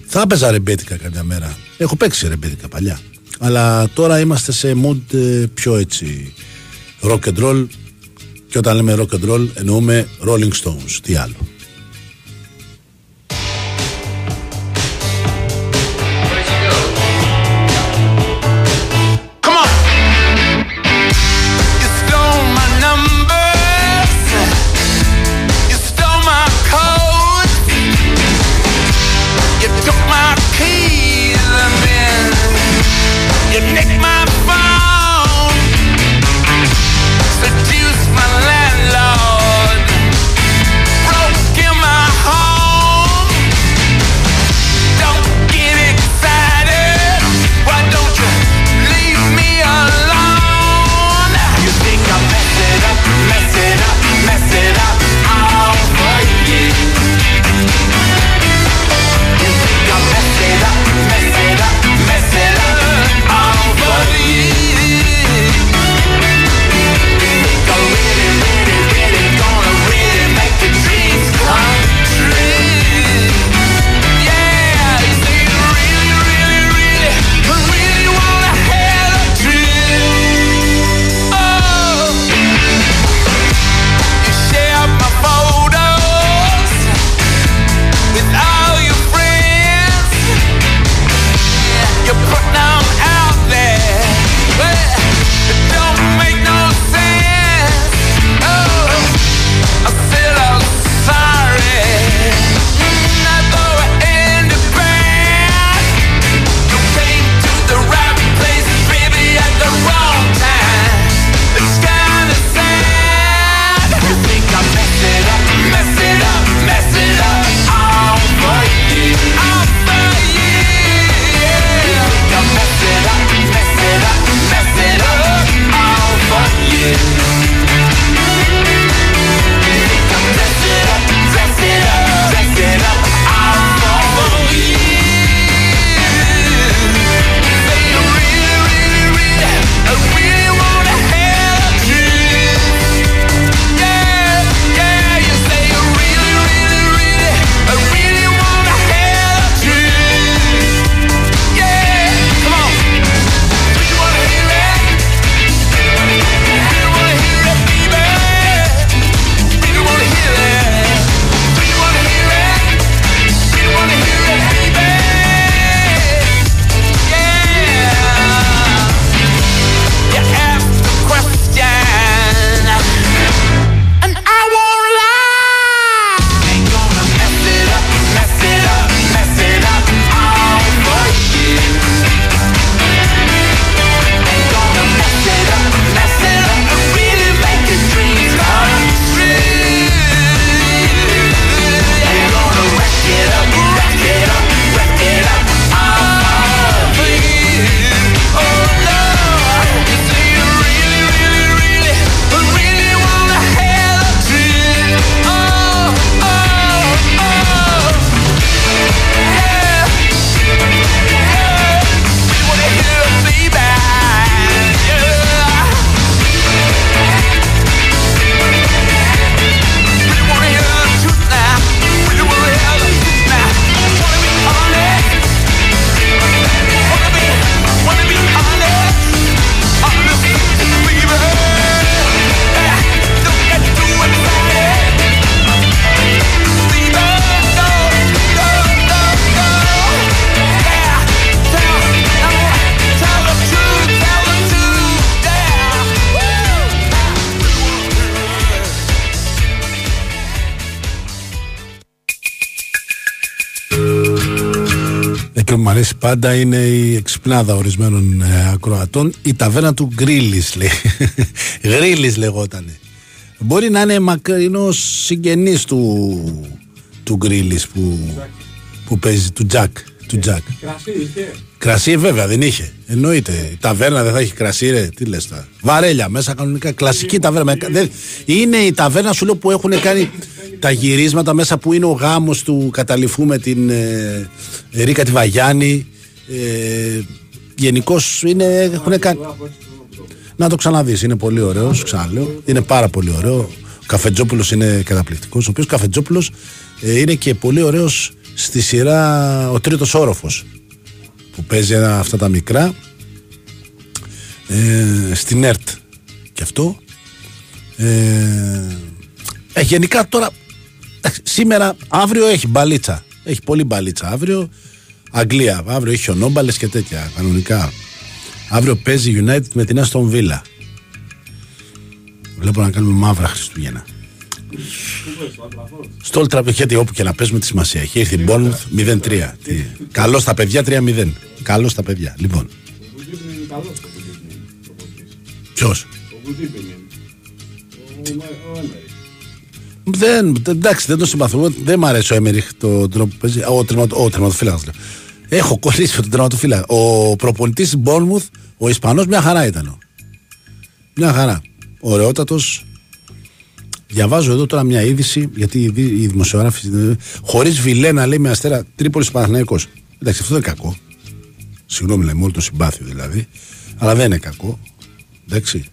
Θα έπαιζα ρεμπέτικα κάποια μέρα. Έχω παίξει ρεμπέτικα παλιά. Αλλά τώρα είμαστε σε mood ε, πιο έτσι rock and roll και όταν λέμε rock and roll εννοούμε Rolling Stones. Τι άλλο. Πάντα είναι η εξυπνάδα ορισμένων ε, ακροατών. Η ταβέρνα του Γκρίλης, λέει. Γκρίλη λεγόταν. Μπορεί να είναι μακρινό συγγενής του, του Γκρίλης που, που παίζει, του Τζακ. Του Τζακ. Κρασί είχε. Κρασί βέβαια δεν είχε. Εννοείται. Η ταβέρνα δεν θα έχει κρασί, ρε. Τι λες τώρα. Βαρέλια μέσα κανονικά. Κλασική ταβέρνα. Με- δεν- Είναι η ταβέρνα σου λέω που έχουν κάνει τα γυρίσματα μέσα που είναι ο γάμος του καταληφού με την ε, Ρίκα τη Βαγιάννη. Ε, Γενικώς έχουν κάνει. Να το ξαναδείς. Είναι πολύ ωραίος. Ξαναλέω. Είναι πάρα πολύ ωραίο. Ο Καφετζόπουλος είναι καταπληκτικός. Ο οποίος Καφετζόπουλος ε, είναι και πολύ ωραίος στη σειρά Ο Τρίτος Όροφος που παίζει ένα, αυτά τα μικρά ε, στην ΕΡΤ και αυτό ε, ε, γενικά τώρα εντάξει, σήμερα αύριο έχει μπαλίτσα έχει πολύ μπαλίτσα αύριο. Αγγλία αύριο έχει χιονόμπαλες και τέτοια κανονικά. Αύριο παίζει United με την Aston Villa. Βλέπω να κάνουμε μαύρα Χριστούγεννα. Στο Old Trafford, γιατί όπου και να παίζουμε τη σημασία έχει. Έρθει η Bournemouth 0-3 καλός στα παιδιά 3-0 καλός στα παιδιά. Λοιπόν. Είναι καλός το Γκουντίπιν. Ποιο. Ο Δεν, εντάξει, δεν το συμπαθώ. Δεν μ' αρέσει ο Έμεριχ το τρόπο που παίζει. Ο, τερματο, ο τερματοφύλακας. Έχω κολλήσει με τον τερματοφύλακα. Ο προπονητής τη Μπόρνμουθ, ο Ισπανός, μια χαρά ήταν. Μια χαρά. Ωραιότατος. Διαβάζω εδώ τώρα μια είδηση, γιατί οι δη- οι δημοσιογράφοι. Χωρίς Βιλένα, λέει με αστέρα Τρίπολης Παναθυναϊκό. Εντάξει, αυτό δεν είναι κακό. Συγγνώμη, λέει, με όλο το συμπάθειο δηλαδή. Αλλά δεν είναι κακό. Εντάξει.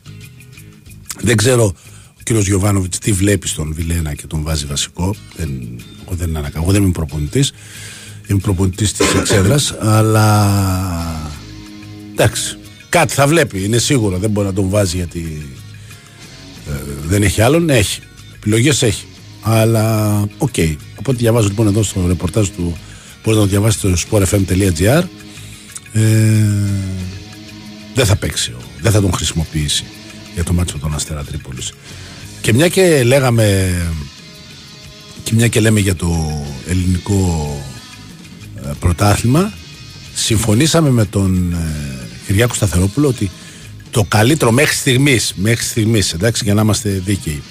Δεν ξέρω ο κύριος Γιωβάνοβιτς τι βλέπει στον Βιλένα και τον βάζει βασικό. Δεν, εγώ δεν, είναι ανακα- εγώ δεν είμαι προπονητής. Είμαι προπονητής της εξέδρας, αλλά. Εντάξει. Κάτι θα βλέπει, είναι σίγουρο. Δεν μπορεί να τον βάζει γιατί ε, δεν έχει άλλον. Έχει. Επιλογές έχει. Αλλά οκ. Από ό,τι διαβάζω λοιπόν εδώ στο ρεπορτάζ του, μπορεί να το διαβάσετε στο sportfm.gr. Ε, δεν θα παίξει, ο- δεν θα τον χρησιμοποιήσει για το μάτσο με τον Αστέρα Τρίπολης. Και μια και λέγαμε και μια και λέμε για το ελληνικό ε, πρωτάθλημα συμφωνήσαμε με τον ε, Κυριάκο Σταθερόπουλο ότι το καλύτερο μέχρι στιγμής, μέχρι στιγμής εντάξει για να είμαστε δίκαιοι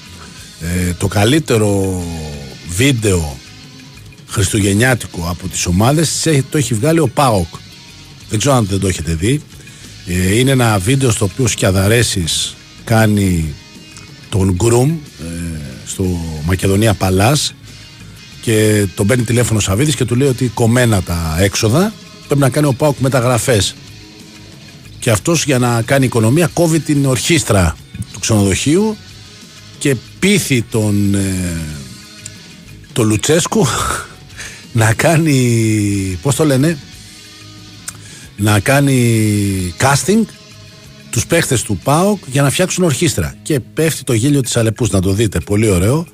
ε, το καλύτερο βίντεο χριστουγεννιάτικο από τις ομάδες τις έχει- το έχει βγάλει ο ΠΑΟΚ. Δεν ξέρω αν δεν το έχετε δει. Ε, είναι ένα βίντεο στο οποίο ο Σκιαδαρέσης κάνει τον Γκρουμ ε, στο Μακεδονία Παλάς και τον παίρνει τηλέφωνο ο Σαββίδης και του λέει ότι κομμένα τα έξοδα πρέπει να κάνει ο Πάουκ μεταγραφές. Και αυτός για να κάνει οικονομία κόβει την ορχήστρα του ξενοδοχείου και πείθει τον ε, το Λουτσέσκου να κάνει πώς το λένε να κάνει casting τους παίχτες του ΠΑΟΚ για να φτιάξουν ορχήστρα. Και πέφτει το γέλιο της Αλεπούς να το δείτε. Πολύ ωραίο.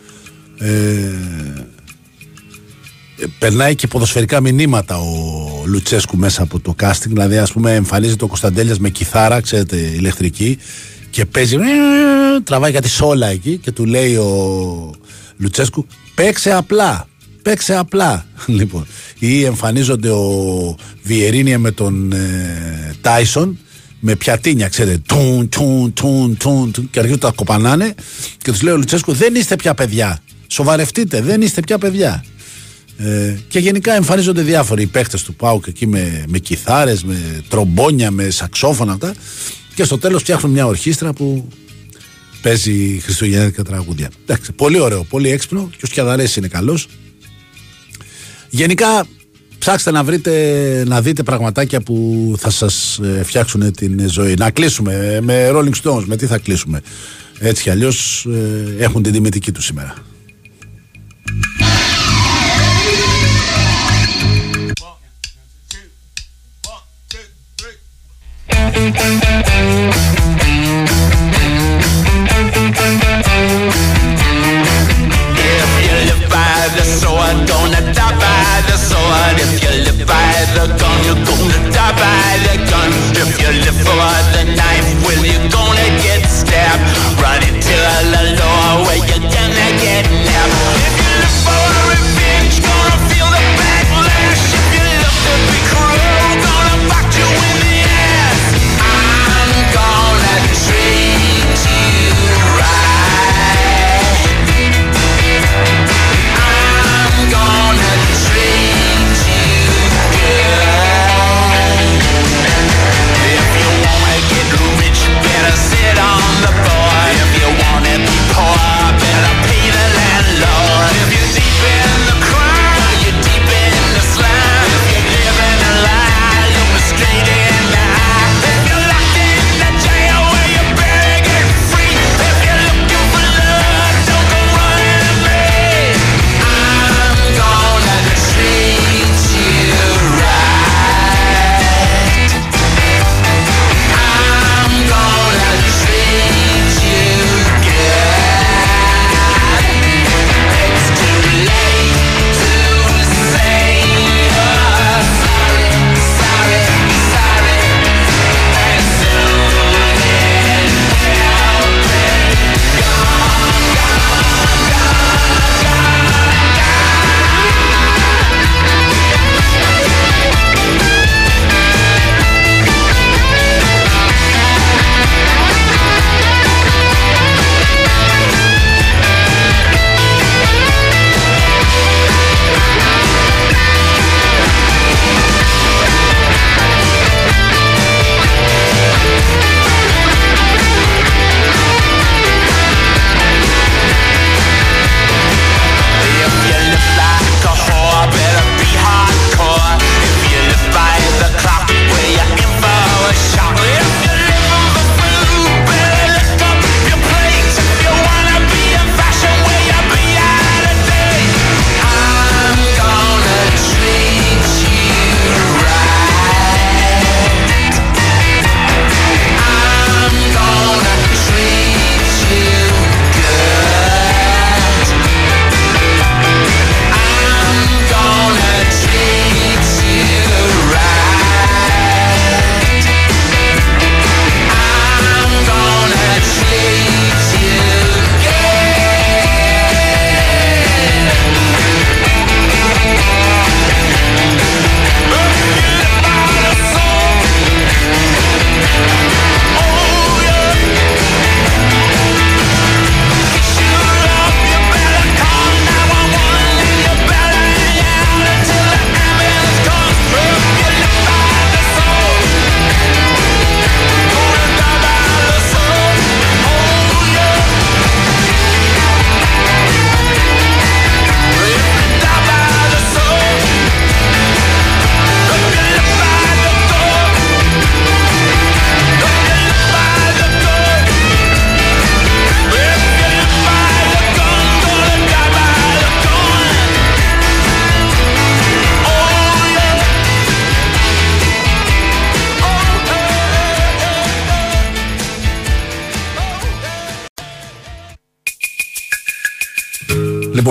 Ε, ε, περνάει και ποδοσφαιρικά μηνύματα ο Λουτσέσκου μέσα από το casting. Δηλαδή ας πούμε εμφανίζεται ο Κωνσταντέλιας με κιθάρα ξέρετε ηλεκτρική και παίζει τραβάει κάτι σόλα εκεί και του λέει ο Λουτσέσκου παίξε απλά παίξε απλά λοιπόν ή εμφανίζονται ο Βιερίνια με τον ε, Τάισον με πιατίνια, ξέρετε, τουν, τουν, τουν, τουν, τουν, και αρχίζουν τα κοπανάνε και τους λέει ο Λουτσέσκου: Δεν είστε πια παιδιά. Σοβαρευτείτε, δεν είστε πια παιδιά. Ε, και γενικά εμφανίζονται διάφοροι παίχτες του ΠΑΟΚ εκεί με, με κιθάρες, με τρομπόνια, με σαξόφωνα αυτά. Και στο τέλος φτιάχνουν μια ορχήστρα που παίζει χριστουγεννιάτικα τραγούδια. Εντάξει, πολύ ωραίο, πολύ έξυπνο και ο Σκιαδαρές είναι καλός. Γενικά ψάξτε να βρείτε, να δείτε πραγματάκια που θα σας ε, φτιάξουν την ζωή. Να κλείσουμε με Rolling Stones, με τι θα κλείσουμε. Έτσι κι αλλιώς ε, έχουν την τιμητική τους σήμερα. If sword, gonna die by the sword. If you live by the gun, you're gonna die by the gun. If you live for the knife, well, you're gonna get stabbed. Running to the law where you're gonna get nabbed. If you live for revenge,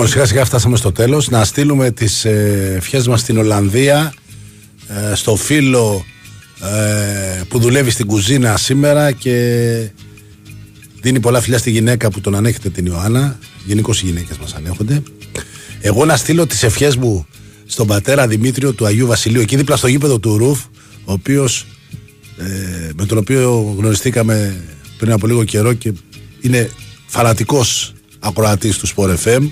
Λοιπόν, σιγά σιγά φτάσαμε στο τέλος. Να στείλουμε τις ε, ευχές μας στην Ολλανδία, ε, στο φίλο ε, που δουλεύει στην κουζίνα σήμερα και δίνει πολλά φιλιά στη γυναίκα που τον ανέχεται την Ιωάννα. Γενικώς οι γυναίκες μας ανέχονται. Εγώ να στείλω τις ευχές μου στον πατέρα Δημήτριο του Αγίου Βασιλείου, εκεί δίπλα στο γήπεδο του Ρουφ, ο οποίος ε, με τον οποίο γνωριστήκαμε πριν από λίγο καιρό και είναι φανατικός ακροατής του Sport FM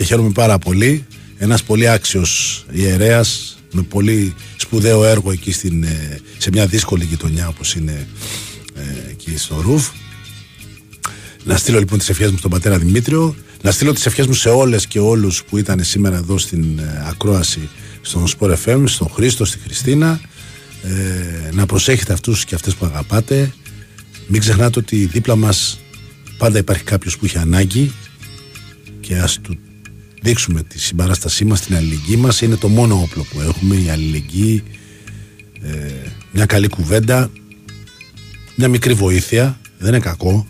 και χαίρομαι πάρα πολύ. Ένας πολύ άξιος ιερέας με πολύ σπουδαίο έργο εκεί στην, ε, σε μια δύσκολη γειτονιά όπως είναι ε, εκεί στο Ρουφ. Να στείλω λοιπόν τις ευχές μου στον πατέρα Δημήτριο, να στείλω τις ευχές μου σε όλες και όλους που ήταν σήμερα εδώ στην ε, ακρόαση στον Sport FM, στον Χρήστο, στη Χριστίνα. Ε, να προσέχετε αυτούς και αυτές που αγαπάτε. Μην ξεχνάτε ότι δίπλα μας πάντα υπάρχει κάποιος που έχει ανάγκη και ας του δείξουμε τη συμπαράστασή μας, την αλληλεγγύη μας. Είναι το μόνο όπλο που έχουμε, η αλληλεγγύη, ε, μια καλή κουβέντα, μια μικρή βοήθεια. Δεν είναι κακό.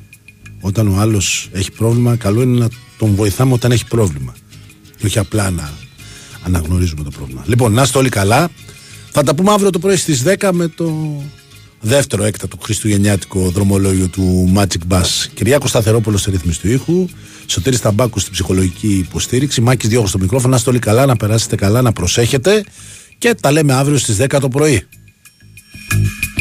Όταν ο άλλος έχει πρόβλημα, καλό είναι να τον βοηθάμε όταν έχει πρόβλημα. Και όχι απλά να αναγνωρίζουμε το πρόβλημα. Λοιπόν, να είστε όλοι καλά. Θα τα πούμε αύριο το πρωί στις 10 με το δεύτερο έκτατο χριστουγεννιάτικο δρομολόγιο του Magic Bus. Κυριάκο Σταθερόπουλος στη ρύθμιση του ήχου. Σωτήρης Ταμπάκου στην ψυχολογική υποστήριξη. Μάκης Διώχο στο μικρόφωνο. Να είστε όλοι καλά, να περάσετε καλά, να προσέχετε. Και τα λέμε αύριο στις 10 το πρωί.